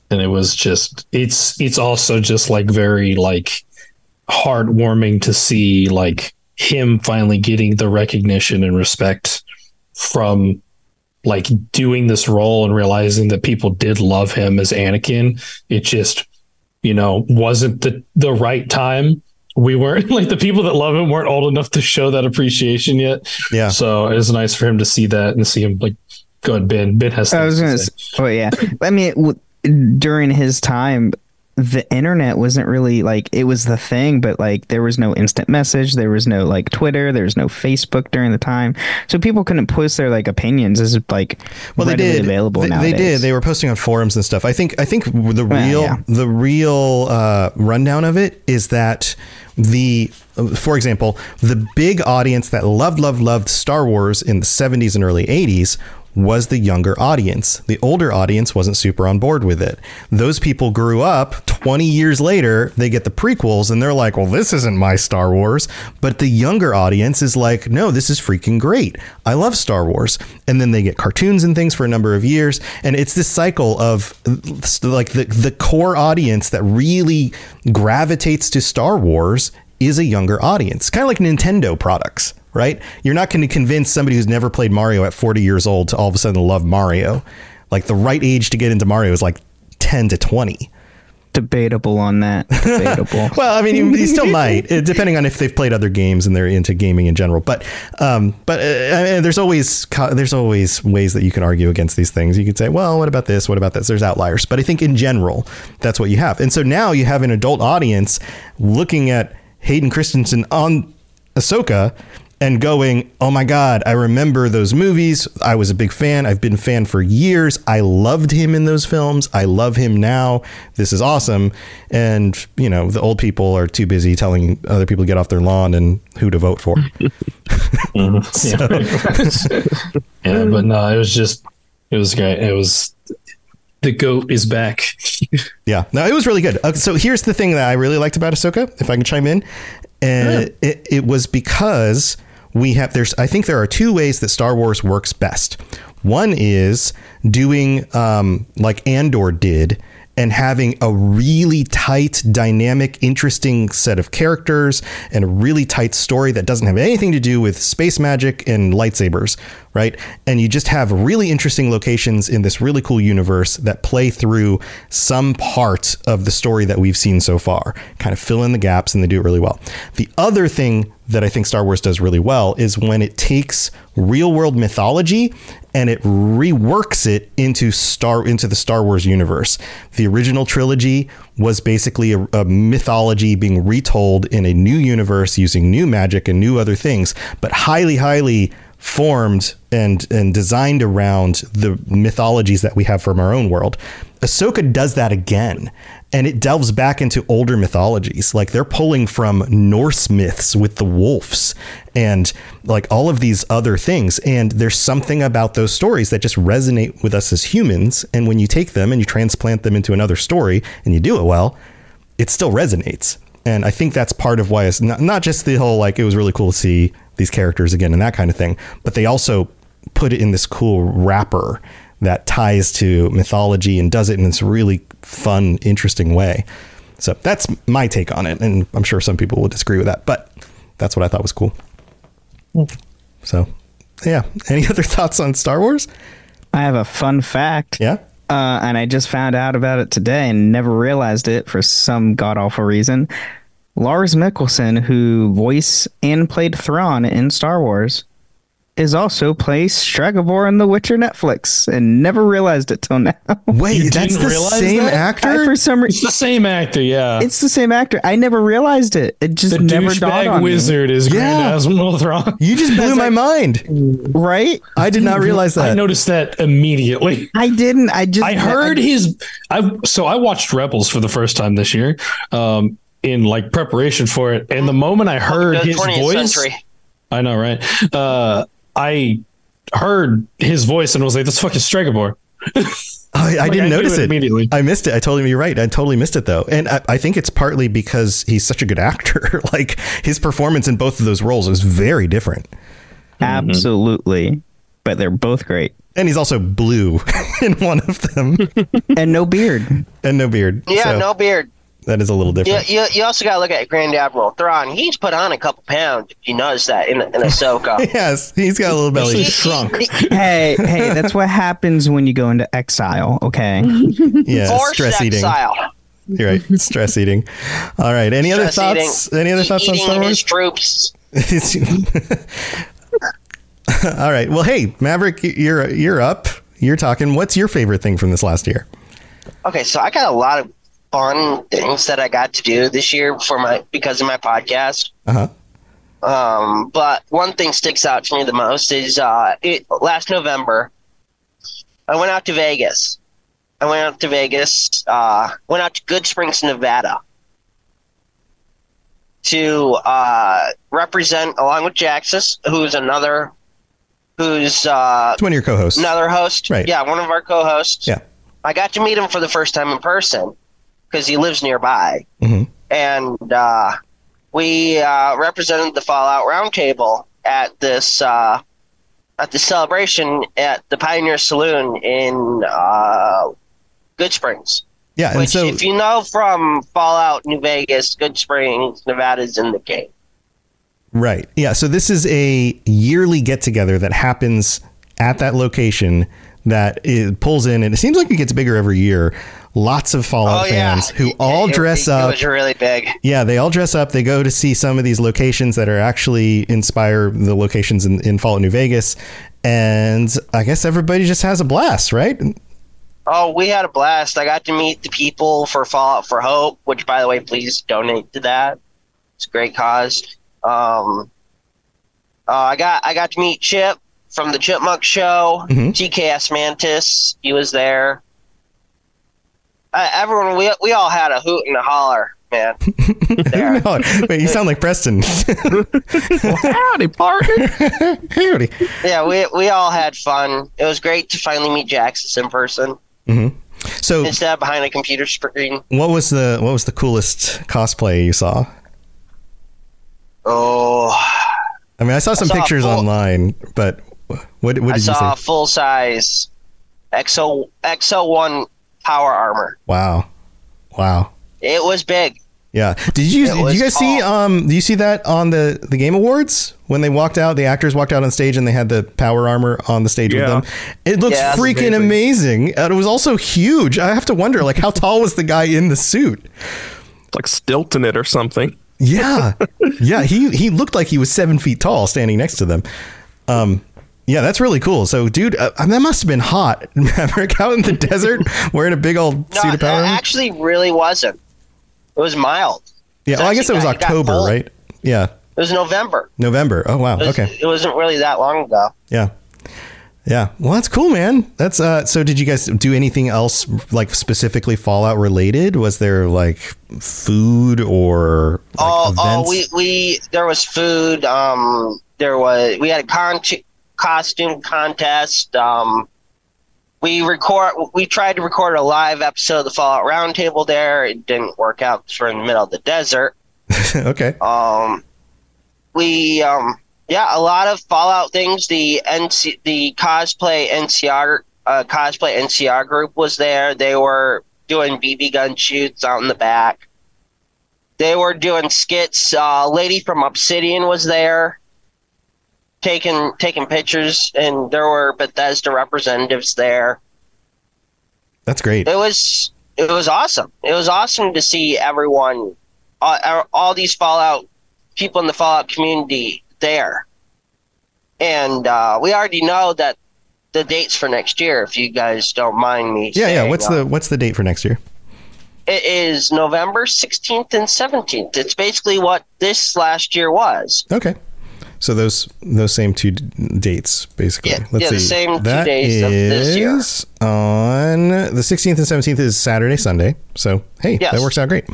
Speaker 5: and it was just it's it's also just like very like heartwarming to see like him finally getting the recognition and respect from like doing this role and realizing that people did love him as Anakin. It just, you know, wasn't the the right time. We weren't [LAUGHS] like the people that love him weren't old enough to show that appreciation yet.
Speaker 1: Yeah.
Speaker 5: So it was nice for him to see that and see him like go ahead, Ben. Ben has
Speaker 2: I was gonna.
Speaker 5: to say.
Speaker 2: s- Oh yeah. I mean, w- during his time, the internet wasn't really like it was the thing, but like there was no instant message, there was no like Twitter, there was no Facebook during the time, so people couldn't post their like opinions as like
Speaker 1: Well, they did.
Speaker 2: available
Speaker 1: They, they did. They were posting on forums and stuff. I think. I think the real
Speaker 2: yeah.
Speaker 1: the real uh, rundown of it is that the, for example, the big audience that loved, loved, loved Star Wars in the '70s and early '80s was the younger audience. The older audience wasn't super on board with it. Those people grew up 20 years later, they get the prequels and they're like, well, this isn't my Star Wars. But the younger audience is like, no, this is freaking great. I love Star Wars. And then they get cartoons and things for a number of years. And it's this cycle of like the, the core audience that really gravitates to Star Wars is a younger audience, kind of like Nintendo products right? You're not going to convince somebody who's never played Mario at 40 years old to all of a sudden love Mario. Like the right age to get into Mario is like 10 to 20.
Speaker 2: Debatable on that. Debatable. [LAUGHS]
Speaker 1: well, I mean, you, still might, depending on if they've played other games and they're into gaming in general. But, um, but uh, I mean, there's always there's always ways that you can argue against these things. You could say, well, what about this? What about this? There's outliers, but I think in general, that's what you have. And so now you have an adult audience looking at Hayden Christensen on Ahsoka and going, "Oh my god, I remember those movies. I was a big fan. I've been a fan for years. I loved him in those films. I love him now. This is awesome." And, you know, the old people are too busy telling other people to get off their lawn and who to vote for. [LAUGHS]
Speaker 5: mm-hmm. [LAUGHS] yeah. [LAUGHS] yeah, but no, it was just it was great. It was the goat is back.
Speaker 1: yeah, no, it was really good. Uh, so here's the thing that I really liked about Ahsoka, if I can chime in, and yeah. it, it was because we have there's I think there are two ways that Star Wars works best. One is doing um, like Andor did and having a really tight, dynamic, interesting set of characters and a really tight story that doesn't have anything to do with space magic and lightsabers, right? And you just have really interesting locations in this really cool universe that play through some part of the story that we've seen so far, kind of fill in the gaps, and they do it really well. The other thing that I think Star Wars does really well is when it takes real world mythology and it reworks it into star into the Star Wars universe. The original trilogy was basically a, a, mythology being retold in a new universe using new magic and new other things, but highly, highly formed and and designed around the mythologies that we have from our own world. Ahsoka does that again and it delves back into older mythologies. Like they're pulling from Norse myths with the wolves and like all of these other things. And there's something about those stories that just resonate with us as humans. And when you take them and you transplant them into another story and you do it well, it still resonates. And I think that's part of why it's not, not just the whole like it was really cool to see these characters again and that kind of thing, but they also put it in this cool wrapper that ties to mythology and does it in this really fun, interesting way. So that's my take on it, and I'm sure some people will disagree with that, but that's what I thought was cool. So, yeah. [LAUGHS] Any other thoughts on Star Wars?
Speaker 2: I have a fun fact.
Speaker 1: Yeah.
Speaker 2: Uh, and I just found out about it today and never realized it for some god awful reason. Lars Mikkelsen, who voiced and played Thrawn in Star Wars, is also plays Stregobor in The Witcher Netflix, and never realized it till now. [LAUGHS]
Speaker 1: Wait, you that's the same that? actor. I,
Speaker 2: for some reason,
Speaker 5: it's the same actor. Yeah,
Speaker 2: it's the same actor. I never realized it. It just
Speaker 5: the
Speaker 2: never dawned on
Speaker 5: wizard
Speaker 2: me.
Speaker 5: is Grand yeah. Admiral Thrawn.
Speaker 1: You just blew my mind.
Speaker 2: Right?
Speaker 1: I did not realize that.
Speaker 5: I noticed that immediately.
Speaker 2: I didn't. I just.
Speaker 5: I heard I, his. I so I watched Rebels for the first time this year. Um, in like preparation for it, and the moment I heard his voice. Century. I know, right? Uh, I heard his voice and was like, "That's fucking Stregobor."
Speaker 1: I, I like, didn't I notice it, immediately. I missed it. I totally you're right. I totally missed it though, and I, I, think it's partly because he's such a good actor. [LAUGHS] like his performance in both of those roles is very different.
Speaker 2: Absolutely, mm-hmm. but they're both great.
Speaker 1: And he's also blue [LAUGHS] in one of them, [LAUGHS]
Speaker 2: and no beard,
Speaker 1: and no beard.
Speaker 6: Yeah, so. no beard
Speaker 1: that is a little different.
Speaker 6: You, you, you also got to look at Grand Admiral Thrawn. He's put on a couple pounds. If you notice that in a in Ahsoka. [LAUGHS]
Speaker 1: yes, he's got a little belly.
Speaker 5: He's shrunk.
Speaker 2: hey, hey, that's what happens when you go into exile. Okay. [LAUGHS]
Speaker 1: yeah, or stress eating. You're right. Stress eating. All right. Any stress other thoughts? Eating, Any other thoughts on Star Wars?
Speaker 6: troops. [LAUGHS]
Speaker 1: All right. Well, hey, Maverick, you're you're up. You're talking. What's your favorite thing from this last year?
Speaker 6: Okay, so I got a lot of fun things that I got to do this year for my because of my podcast.
Speaker 1: Uh-huh.
Speaker 6: Um, but one thing sticks out to me the most is uh, it, last November, I went out to Vegas. I went out to Vegas. Uh, went out to Good Springs, Nevada, to uh, represent along with Jaxus, who's another who's uh,
Speaker 1: It's one of your co-hosts.
Speaker 6: another host.
Speaker 1: Right.
Speaker 6: Yeah, one of our co-hosts.
Speaker 1: Yeah.
Speaker 6: I got to meet him for the first time in person because he lives nearby,
Speaker 1: Mhm.
Speaker 6: and uh, we uh, represented the Fallout Roundtable at this uh, at the celebration at the Pioneer Saloon in uh, Good Springs.
Speaker 1: Yeah, and
Speaker 6: Which,
Speaker 1: so
Speaker 6: if you know from Fallout New Vegas, Good Springs, Nevada's in the game.
Speaker 1: Right. Yeah. So this is a yearly get together that happens at that location that it pulls in, and it seems like it gets bigger every year. Lots of Fallout
Speaker 6: oh yeah,
Speaker 1: fans who all
Speaker 6: it-
Speaker 1: dress
Speaker 6: it,
Speaker 1: up.
Speaker 6: It was really big.
Speaker 1: yeah, they all dress up. They go to see some of these locations that are actually inspire the locations in, in Fallout New Vegas. And I guess everybody just has a blast, right?
Speaker 6: Oh, we had a blast. I got to meet the people for Fallout for Hope, which, by the way, please donate to that. It's a great cause. Um, uh, I got I got to meet Chip from the Chipmunk Show.
Speaker 1: Mhm.
Speaker 6: TKS Mantis, he was there. Uh, everyone, we we all had a hoot and a holler, man. [LAUGHS] there.
Speaker 1: No, wait, you sound like Preston. [LAUGHS]
Speaker 3: Howdy, partner. [LAUGHS]
Speaker 1: Howdy.
Speaker 6: Yeah, we we all had fun. It was great to finally meet Jaxus in person
Speaker 1: So,
Speaker 6: instead of behind a computer screen.
Speaker 1: what was the what was the coolest cosplay you saw?
Speaker 6: Oh.
Speaker 1: I mean, I saw some
Speaker 6: saw
Speaker 1: pictures
Speaker 6: full-
Speaker 1: online, but what what
Speaker 6: I
Speaker 1: did you
Speaker 6: saw
Speaker 1: say?
Speaker 6: full size XO XO one power armor.
Speaker 1: Wow, wow.
Speaker 6: It was big.
Speaker 1: Yeah. Did you did you guys see um do you see that on the the game awards when they walked out the actors walked out on stage and they had the power armor on the stage
Speaker 3: Yeah.
Speaker 1: with them. It looks
Speaker 6: Yeah, that's
Speaker 1: freaking amazing. And it was also huge. I have to wonder like how tall was the guy in the suit?
Speaker 3: like Stilton it or something.
Speaker 1: Yeah. yeah, he he looked like he was 7 feet tall standing next to them. Um yeah, that's really cool. So, dude, uh, that must have been hot. [LAUGHS] Maverick out in the desert [LAUGHS] wearing a big old
Speaker 6: No,
Speaker 1: suit of
Speaker 6: it
Speaker 1: power.
Speaker 6: actually really wasn't. It was mild.
Speaker 1: yeah, well, I guess it was
Speaker 6: got- it got
Speaker 1: October, right? Yeah,
Speaker 6: It was November.
Speaker 1: November. Oh wow.
Speaker 6: It, was,
Speaker 1: Okay.
Speaker 6: it wasn't really that long ago.
Speaker 1: Yeah. Yeah. Well, that's cool, man. That's uh so did you guys do anything else like specifically Fallout related? Was there like food or like,
Speaker 6: oh,
Speaker 1: events?
Speaker 6: oh, we we there was food. Um, there was we had a con- costume contest. Um, we record. We tried to record a live episode of the Fallout Roundtable there. It didn't work out. 'cause We're in the middle of the desert. [LAUGHS]
Speaker 1: okay.
Speaker 6: Um, we um, yeah, a lot of Fallout things. The NC, the cosplay NCR, uh, cosplay NCR group was there. They were doing BB gun shoots out in the back. They were doing skits. Uh, lady from Obsidian was there, taking taking pictures, and there were Bethesda representatives there.
Speaker 1: That's great.
Speaker 6: It was it was awesome. It was awesome to see everyone, uh, all these Fallout people in the Fallout community there. And uh, we already know that the dates for next year, if you guys don't mind me.
Speaker 1: Yeah, yeah. What's
Speaker 6: uh,
Speaker 1: the what's the date for next year?
Speaker 6: It is November sixteenth and seventeenth. It's basically what this last year was.
Speaker 1: Okay. So those those same two d- dates basically.
Speaker 6: Yeah, yeah, the same two
Speaker 1: That
Speaker 6: days of this year.
Speaker 1: is on the 16th and 17th is Saturday, Sunday. So, hey,
Speaker 6: Yes.
Speaker 1: that works out great.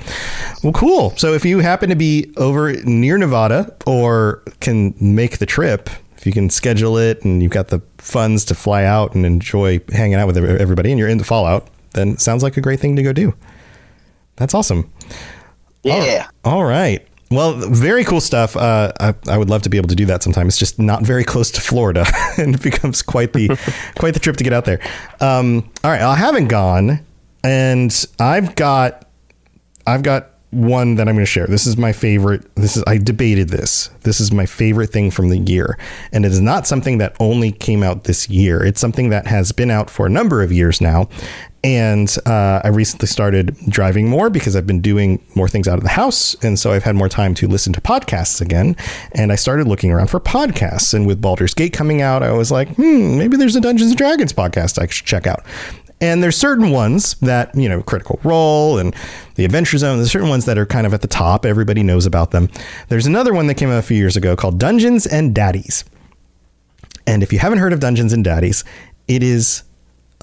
Speaker 1: Well, cool. So, if you happen to be over near Nevada or can make the trip, if you can schedule it and you've got the funds to fly out and enjoy hanging out with ev- everybody and you're into Fallout, then it sounds like a great thing to go do. That's awesome.
Speaker 6: Yeah.
Speaker 1: All right. Well, very cool stuff. Uh, I, I would love to be able to do that sometime. It's just not very close to Florida, [LAUGHS] and it becomes quite the [LAUGHS] quite the trip to get out there. Um, all right, I haven't gone, and I've got I've got one that I'm going to share. This is my favorite. This is I debated this. This is my favorite thing from the year, and it is not something that only came out this year. It's something that has been out for a number of years now. And uh, I recently started driving more because I've been doing more things out of the house, and so I've had more time to listen to podcasts again. And I started looking around for podcasts. And with Baldur's Gate coming out, I was like, hmm, maybe there's a Dungeons and Dragons podcast I should check out. And there's certain ones that, you know, Critical Role and the Adventure Zone, there's certain ones that are kind of at the top. Everybody knows about them. There's another one that came out a few years ago called Dungeons and Daddies. And if you haven't heard of Dungeons and Daddies, it is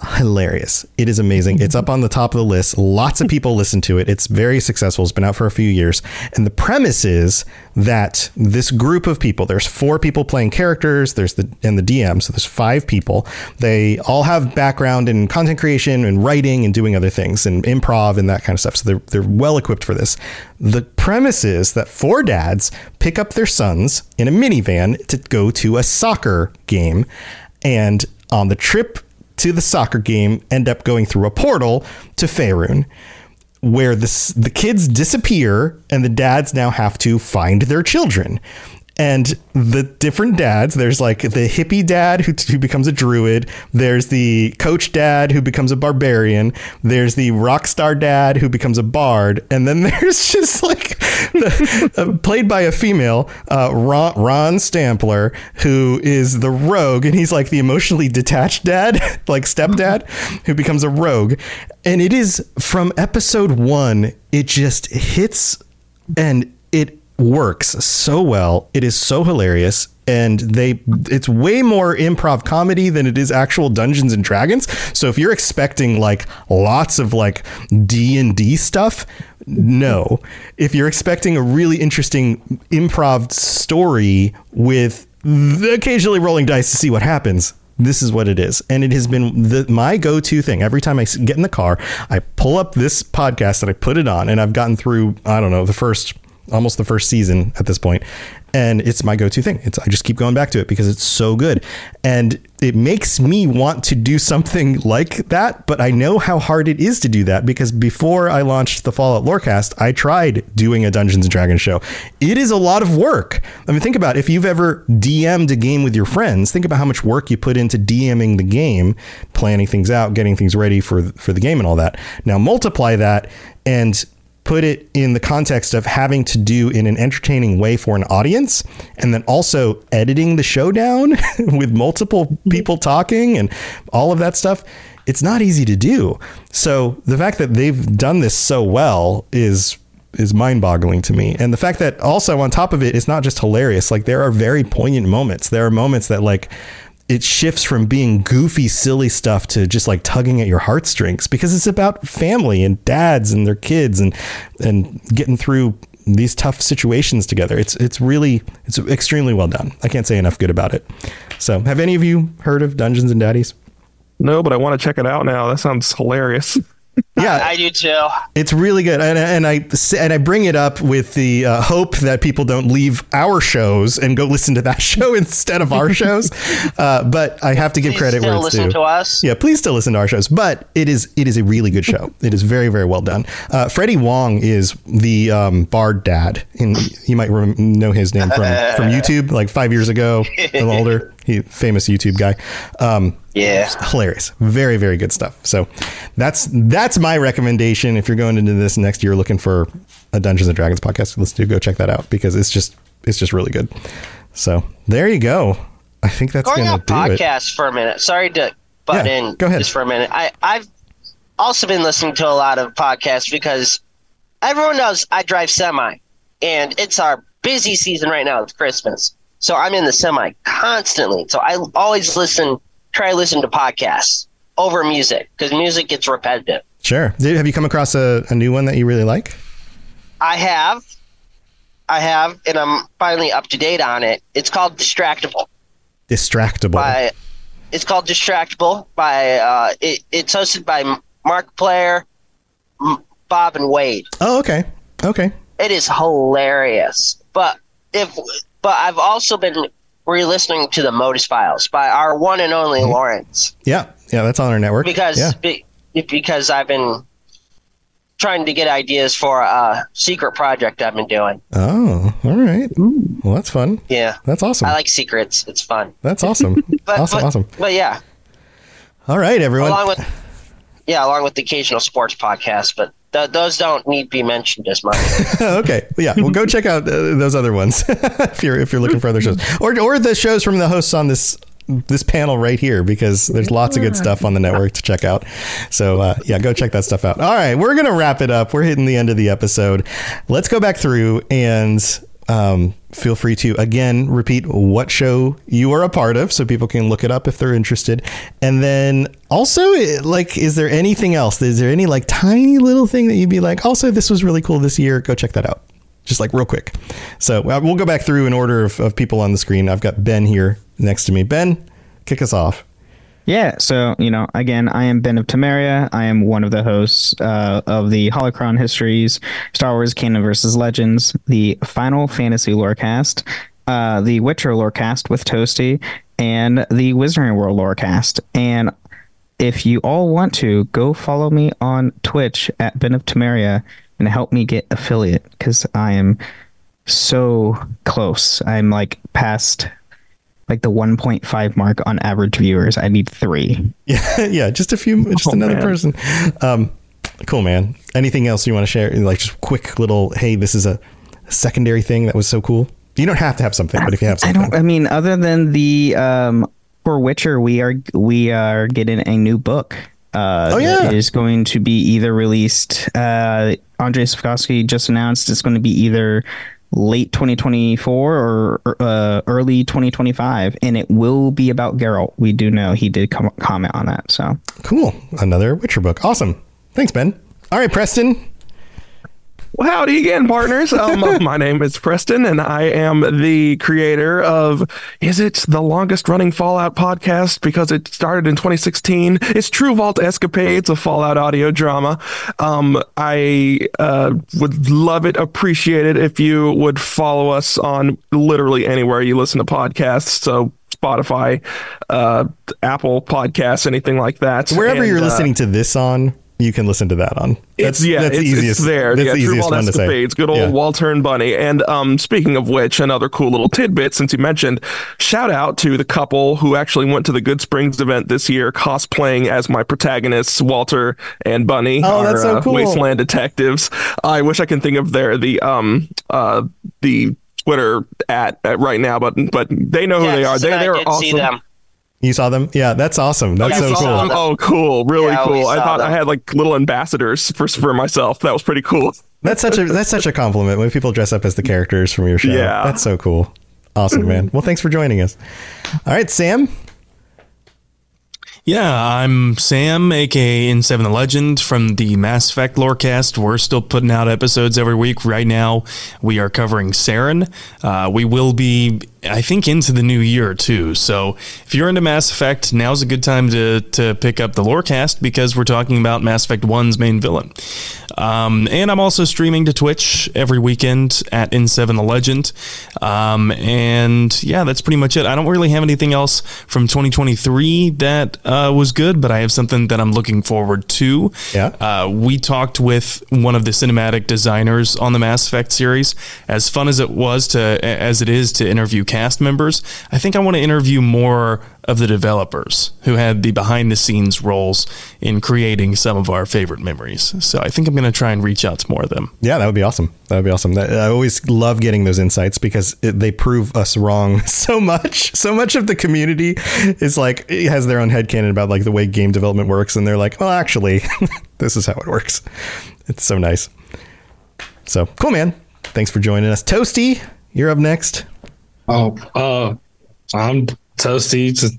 Speaker 1: hilarious. It is amazing. It's up on the top of the list. Lots of people listen to it. It's very successful. It's been out for a few years. And the premise is that this group of people, there's four people playing characters, there's the and the DM, so there's five people. They all have background in content creation and writing and doing other things and improv and that kind of stuff. So they're they're well equipped for this. The premise is that four dads pick up their sons in a minivan to go to a soccer game and on the trip to the soccer game end up going through a portal to Faerun where the, the kids disappear and the dads now have to find their children. And the different dads there's like the hippie dad who, who becomes a druid there's the coach dad who becomes a barbarian there's the rock star dad who becomes a bard and then [LAUGHS] there's just like the, [LAUGHS] uh, played by a female uh, ron, ron stampler who is the rogue and he's like the emotionally detached dad [LAUGHS] like stepdad who becomes a rogue and it is from episode one it just hits and it works so well. It is so hilarious and they it's way more improv comedy than it is actual Dungeons and Dragons. So if you're expecting like lots of like D&D stuff, no. If you're expecting a really interesting improv story with occasionally rolling dice to see what happens, this is what it is and it has been the, my go-to thing every time i get in the car i pull up this podcast and i put it on and i've gotten through i don't know the first almost the first season at this point, and it's my go-to thing. It's I just keep going back to it because it's so good, and it makes me want to do something like that. But I know how hard it is to do that because before I launched the Fallout Lorecast, I tried doing a Dungeons and Dragons show. It is a lot of work. I mean, think about it. if you've ever DM'd a game with your friends. Think about how much work you put into DMing the game, planning things out, getting things ready for for the game, and all that. Now multiply that and put it in the context of having to do in an entertaining way for an audience and then also editing the show down [LAUGHS] with multiple people talking and all of that stuff it's not easy to do. So the fact that they've done this so well is is mind-boggling to me. And the fact that also on top of it it's not just hilarious. Like there are very poignant moments. There are moments that like it shifts from being goofy, silly stuff to just like tugging at your heartstrings because it's about family and dads and their kids and and getting through these tough situations together. It's it's really it's extremely well done. I can't say enough good about it. So, have any of you heard of Dungeons and Daddies?
Speaker 3: No, but I want to check it out now. That sounds hilarious. [LAUGHS]
Speaker 1: Yeah,
Speaker 6: I, [LAUGHS] I, do too.
Speaker 1: It's really good, and, and I and I bring it up with the uh, hope that people don't leave our shows and go listen to that [LAUGHS] show instead of our [LAUGHS] shows. Uh, but I have to give
Speaker 6: please
Speaker 1: credit where it's
Speaker 6: listen
Speaker 1: due.
Speaker 6: to us.
Speaker 1: Yeah, please still listen to our shows. But it is it is a really good show. it is very very well done. Uh, Freddie Wong is the um, Bard dad, and you might rem- know his name from from YouTube, like five years ago, a little older. He famous YouTube guy. Um,
Speaker 6: yeah,
Speaker 1: hilarious. Very very good stuff. So that's that's my recommendation. If you're going into this next year looking for a Dungeons and Dragons podcast, let's do go check that out because it's just it's just really good. So there you go. I think that's
Speaker 6: going
Speaker 1: gonna
Speaker 6: on
Speaker 1: do
Speaker 6: podcast for a minute. Sorry to butt
Speaker 1: Yeah,
Speaker 6: in
Speaker 1: go ahead.
Speaker 6: just for a minute. I I've also been listening to a lot of podcasts because everyone knows I drive semi, and it's our busy season right now. It's Christmas, so I'm in the semi constantly. So I always listen, try to listen to podcasts over music because music gets repetitive.
Speaker 1: Sure. Did, have you come across a, a new one that you really like?
Speaker 6: I have, I have, and I'm finally up to date on it. It's called Distractable.
Speaker 1: Distractable.
Speaker 6: by it's called Distractable by uh, it, it's hosted by Markiplier, Bob and Wade.
Speaker 1: Oh, okay. Okay.
Speaker 6: It is hilarious. But if but I've also been re-listening to the Modus Files by our one and only mm-hmm. Lawrence
Speaker 1: Yeah. Yeah, that's on our network.
Speaker 6: because
Speaker 1: yeah.
Speaker 6: be, because I've been trying to get ideas for a secret project I've been doing.
Speaker 1: Oh, all right. Well, that's fun.
Speaker 6: Yeah.
Speaker 1: That's awesome.
Speaker 6: I like secrets. It's fun.
Speaker 1: that's awesome. [LAUGHS]
Speaker 6: But,
Speaker 1: awesome.
Speaker 6: but,
Speaker 1: awesome.
Speaker 6: But yeah,
Speaker 1: All right, everyone.
Speaker 6: along with yeah, along with the occasional sports podcast, but th- those don't need to be mentioned as much. [LAUGHS]
Speaker 1: okay. Yeah. Well, go check out uh, those other ones [LAUGHS] if you're if you're looking for other shows, or or the shows from the hosts on this this panel right here because there's lots of good stuff on the network to check out. So uh, yeah, go check that stuff out. All right, we're gonna wrap it up. We're hitting the end of the episode. Let's go back through and. Um, feel free to again repeat what show you are a part of so people can look it up if they're interested. And then also, eh, like, is there anything else? Is there any like tiny little thing that you'd be like, also, this was really cool this year? Go check that out. Just like real quick. So uh, we'll go back through in order of, of people on the screen. I've got Ben here next to me. Ben, kick us off.
Speaker 2: Yeah, so you know, again, I am Ben of Temeria. I am one of the hosts uh, of the Holocron Histories, Star Wars Canon versus Legends, the Final Fantasy Lorecast, uh, the Witcher Lorecast with Toasty, and the Wizarding World Lorecast. And if you all want to, go follow me on Twitch at Ben of Temeria and help me get affiliate because I am so close. I'm like past like the 1.5 mark on average viewers. I need three. [LAUGHS]
Speaker 1: Yeah, yeah, just a few, just
Speaker 3: Oh,
Speaker 1: another
Speaker 3: man.
Speaker 1: person. Um, cool, man. Anything else you want to share? Like just quick little, hey, this is a secondary thing that was so cool. You don't have to have something, but if you have something, I
Speaker 2: don't. I mean, other than the um, for Witcher, we are we are getting a new book. Uh,
Speaker 1: Oh, yeah.
Speaker 2: is going to be either released. Uh, Andrei Sapkowski just announced it's going to be either late 2024 or uh, early 2025, and it will be about Geralt. We do know he did com- comment on that. So
Speaker 1: cool. Another Witcher book. Awesome. Thanks, Ben. All right, Preston.
Speaker 3: Well, howdy again, partners. Um, [LAUGHS] my name is Preston, and I am the creator of. Is it the longest running Fallout podcast because it started in 2016? It's True Vault Escapades, a Fallout audio drama. Um, I uh, would love it, appreciate it if you would follow us on literally anywhere you listen to podcasts. So. Spotify, uh, Apple Podcasts, anything like that.
Speaker 1: Wherever
Speaker 3: And,
Speaker 1: you're
Speaker 3: uh,
Speaker 1: listening to this on, you can listen to that on.
Speaker 3: it's yeah,
Speaker 1: that's
Speaker 3: it's,
Speaker 1: the easiest.
Speaker 3: it's there.
Speaker 1: That's
Speaker 3: yeah,
Speaker 1: the easiest
Speaker 3: Vault
Speaker 1: one to say.
Speaker 3: Escapades, good old
Speaker 1: Yeah.
Speaker 3: Walter and Bunny. And um, speaking of which, another cool little tidbit since you mentioned, shout out to the couple who actually went to the Good Springs event this year, cosplaying as my protagonists, Walter and Bunny.
Speaker 1: Oh, that's so
Speaker 3: uh,
Speaker 1: cool.
Speaker 3: Wasteland detectives. I wish I can think of their the um uh the Twitter at, at right now, but but they know who they are. They they're
Speaker 6: did
Speaker 3: awesome.
Speaker 6: See them.
Speaker 1: You saw them? Yeah, that's awesome. That's
Speaker 6: Yeah,
Speaker 1: so cool.
Speaker 6: them.
Speaker 3: Oh, cool! Really
Speaker 6: Yeah,
Speaker 3: cool. I
Speaker 6: saw
Speaker 3: thought I had like little ambassadors for for myself. That was pretty cool.
Speaker 1: That's such a that's such a compliment when people dress up as the characters from your show.
Speaker 3: Yeah.
Speaker 1: That's so cool. Awesome, man. Well, thanks for joining us. All right, Sam.
Speaker 4: Yeah, I'm Sam, aka N7 the Legend from the Mass Effect Lorecast. We're still putting out episodes every week. Right now, we are covering Saren. Uh, we will be, I think, into the new year too. So if you're into Mass Effect, now's a good time to to pick up the Lorecast because we're talking about Mass Effect 1's main villain. Um, and I'm also streaming to Twitch every weekend at N7 the Legend. Um, and yeah, that's pretty much it. I don't really have anything else from 2023 that uh, was good, but I have something that I'm looking forward to.
Speaker 1: Yeah.
Speaker 4: Uh, we talked with one of the cinematic designers on the Mass Effect series. As fun as it was to, as it is to interview cast members, I think I want to interview more of the developers who had the behind the scenes roles in creating some of our favorite memories. So I think I'm going to try and reach out to more of them.
Speaker 1: Yeah, that would be awesome. That would be awesome. I always love getting those insights because they prove us wrong [LAUGHS] so much. So much of the community is like has their own headcanon about like the way game development works, and they're like, well, actually, [LAUGHS] this is how it works. It's so nice. So cool, man. Thanks for joining us, Toasty. You're up next.
Speaker 5: Oh, uh, I'm toasty. To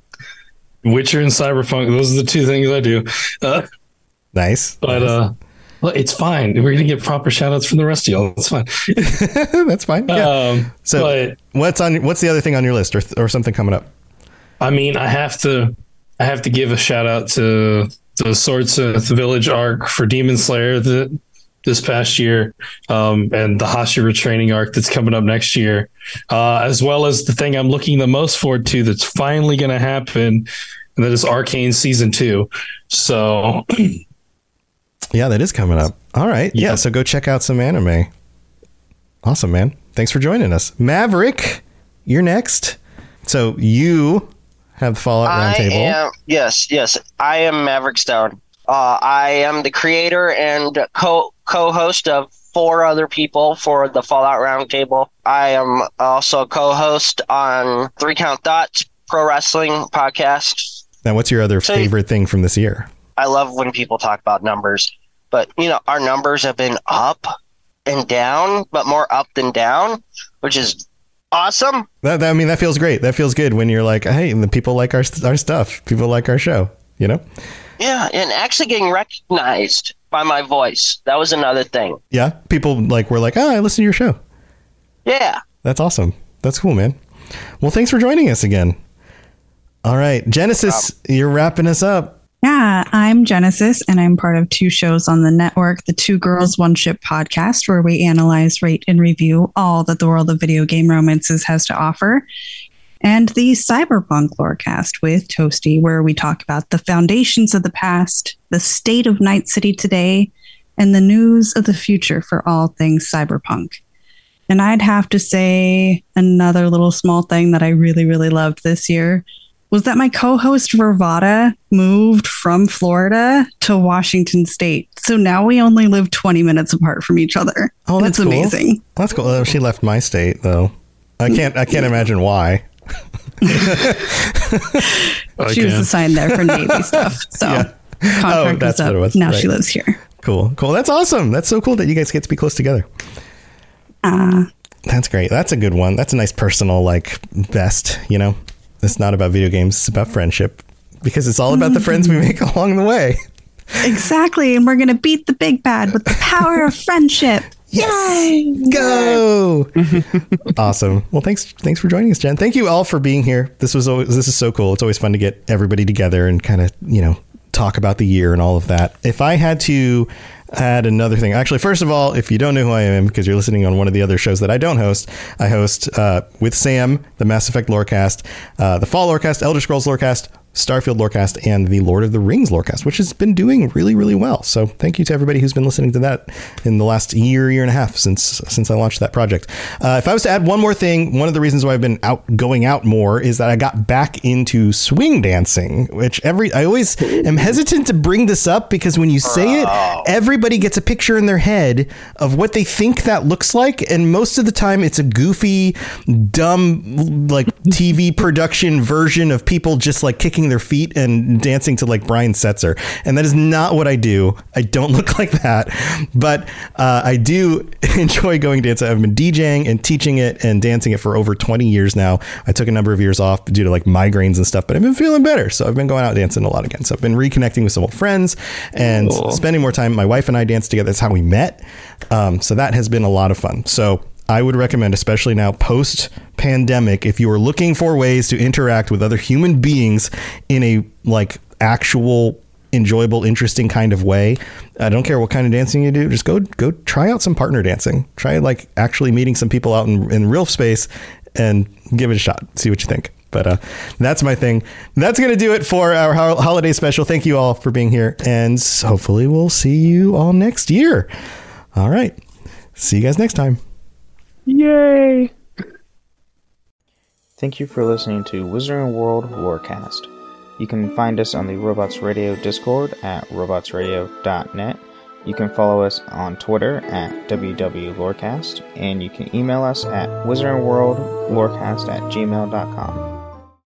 Speaker 5: Witcher and Cyberpunk. Those are the two things I do. Uh,
Speaker 1: Nice.
Speaker 5: but uh, well, it's fine. We're gonna get proper shout outs from the rest of y'all. It's fine. [LAUGHS]
Speaker 1: That's fine. Yeah.
Speaker 5: Um,
Speaker 1: so
Speaker 5: but
Speaker 1: what's on? What's the other thing on your list, or, or something coming up?
Speaker 5: I mean, I have to, I have to give a shout out to the Swordsmith Village arc for Demon Slayer that this past year, um, and the Hashira training arc that's coming up next year, uh, as well as the thing I'm looking the most forward to that's finally going to happen, and that is Arcane season two. So [CLEARS THROAT]
Speaker 1: Yeah, that is coming up. All right. Yeah. So go check out some anime. Awesome, man. Thanks for joining us. Maverick, you're next. So you have the Fallout Roundtable.
Speaker 6: I
Speaker 1: Roundtable.
Speaker 6: am yes, yes. I am Maverick Stone. Uh, I am the creator and co co-host of four other people for the Fallout Roundtable. I am also a co-host on Three Count Thoughts Pro Wrestling podcast.
Speaker 1: Now, what's your other
Speaker 6: So-
Speaker 1: favorite thing from this year?
Speaker 6: I love when people talk about numbers, but you know our numbers have been up and down, but more up than down. which is awesome.
Speaker 1: That, that, I mean, that feels great. That feels good when you're like, hey, the people like our our stuff. People like our show. You know?
Speaker 6: Yeah, and actually getting recognized by my voice. That was another thing.
Speaker 1: Yeah, people like were like, oh, I listen to your show.
Speaker 6: Yeah,
Speaker 1: that's awesome. That's cool, man. Well, thanks for joining us again. All right, Genesis, you're wrapping us up.
Speaker 7: Yeah, I'm Genesis, and I'm part of two shows on the network the Two Girls, One Ship podcast, where we analyze, rate, and review all that the world of video game romances has to offer, and the Cyberpunk Lorecast with Toasty, where we talk about the foundations of the past, the state of Night City today, and the news of the future for all things cyberpunk. And I'd have to say another little small thing that I really, really loved this year was that my co-host Vervada moved from Florida to Washington State. So now we only live 20 minutes apart from each other. Oh, that's cool. amazing.
Speaker 1: That's cool. Oh, she left my state though. I can't I can't imagine why.
Speaker 7: She was assigned there for Navy [LAUGHS] stuff. So yeah. contract oh, was up. Was. Now right. she lives here.
Speaker 1: Cool. Cool. That's awesome. That's so cool that you guys get to be close together. Uh that's great. That's a good one. That's a nice personal like best, you know. It's not about video games, it's about friendship because it's all about the friends we make [LAUGHS] along the way.
Speaker 7: Exactly. And we're going to beat the big bad with the power of friendship.
Speaker 1: Yes. Yay! Go. [LAUGHS] awesome. Well, thanks thanks for joining us, Jen. Thank you all for being here. This was always, this is so cool. It's always fun to get everybody together and kind of, you know, talk about the year and all of that. If I had to add another thing. Actually, first of all, if you don't know who I am because you're listening on one of the other shows that I don't host, I host uh, with Sam the Mass Effect Lorecast, uh, the Fall Lorecast, Elder Scrolls Lorecast, Starfield Lorecast and the Lord of the Rings Lorecast, which has been doing really, really well. So thank you to everybody who's been listening to that in the last year, year and a half since since I launched that project. Uh, if I was to add one more thing, one of the reasons why I've been out going out more is that I got back into swing dancing, which every I always am hesitant to bring this up because when you say it, everybody gets a picture in their head of what they think that looks like, and most of the time it's a goofy, dumb like TV production version of people just like kicking their feet and dancing to like Brian Setzer. And that is not what I do. I don't [LAUGHS] look like that. But uh, I do [LAUGHS] enjoy going dancing. I've been DJing and teaching it and dancing it for over 20 years now. I took a number of years off due to like migraines and stuff, but I've been feeling better. So I've been going out dancing a lot again. So I've been reconnecting with some old friends and cool. spending more time. My wife and I dance together. That's how we met. Um, so that has been a lot of fun. So I would recommend, especially now post pandemic, if you are looking for ways to interact with other human beings in a like actual enjoyable, interesting kind of way. I don't care what kind of dancing you do. Just go go try out some partner dancing. Try like actually meeting some people out in, in real space and give it a shot. See what you think. But uh, that's my thing. That's going to do it for our ho- holiday special. Thank you all for being here. And hopefully, we'll see you all next year. All right. See you guys next time.
Speaker 3: Yay!
Speaker 2: Thank you for listening to Wizarding World Lorecast. You can find us on the Robots Radio Discord at robotsradio.net. You can follow us on Twitter at WWLorecast, and you can email us at wizardingworldlorecast at gmail.com.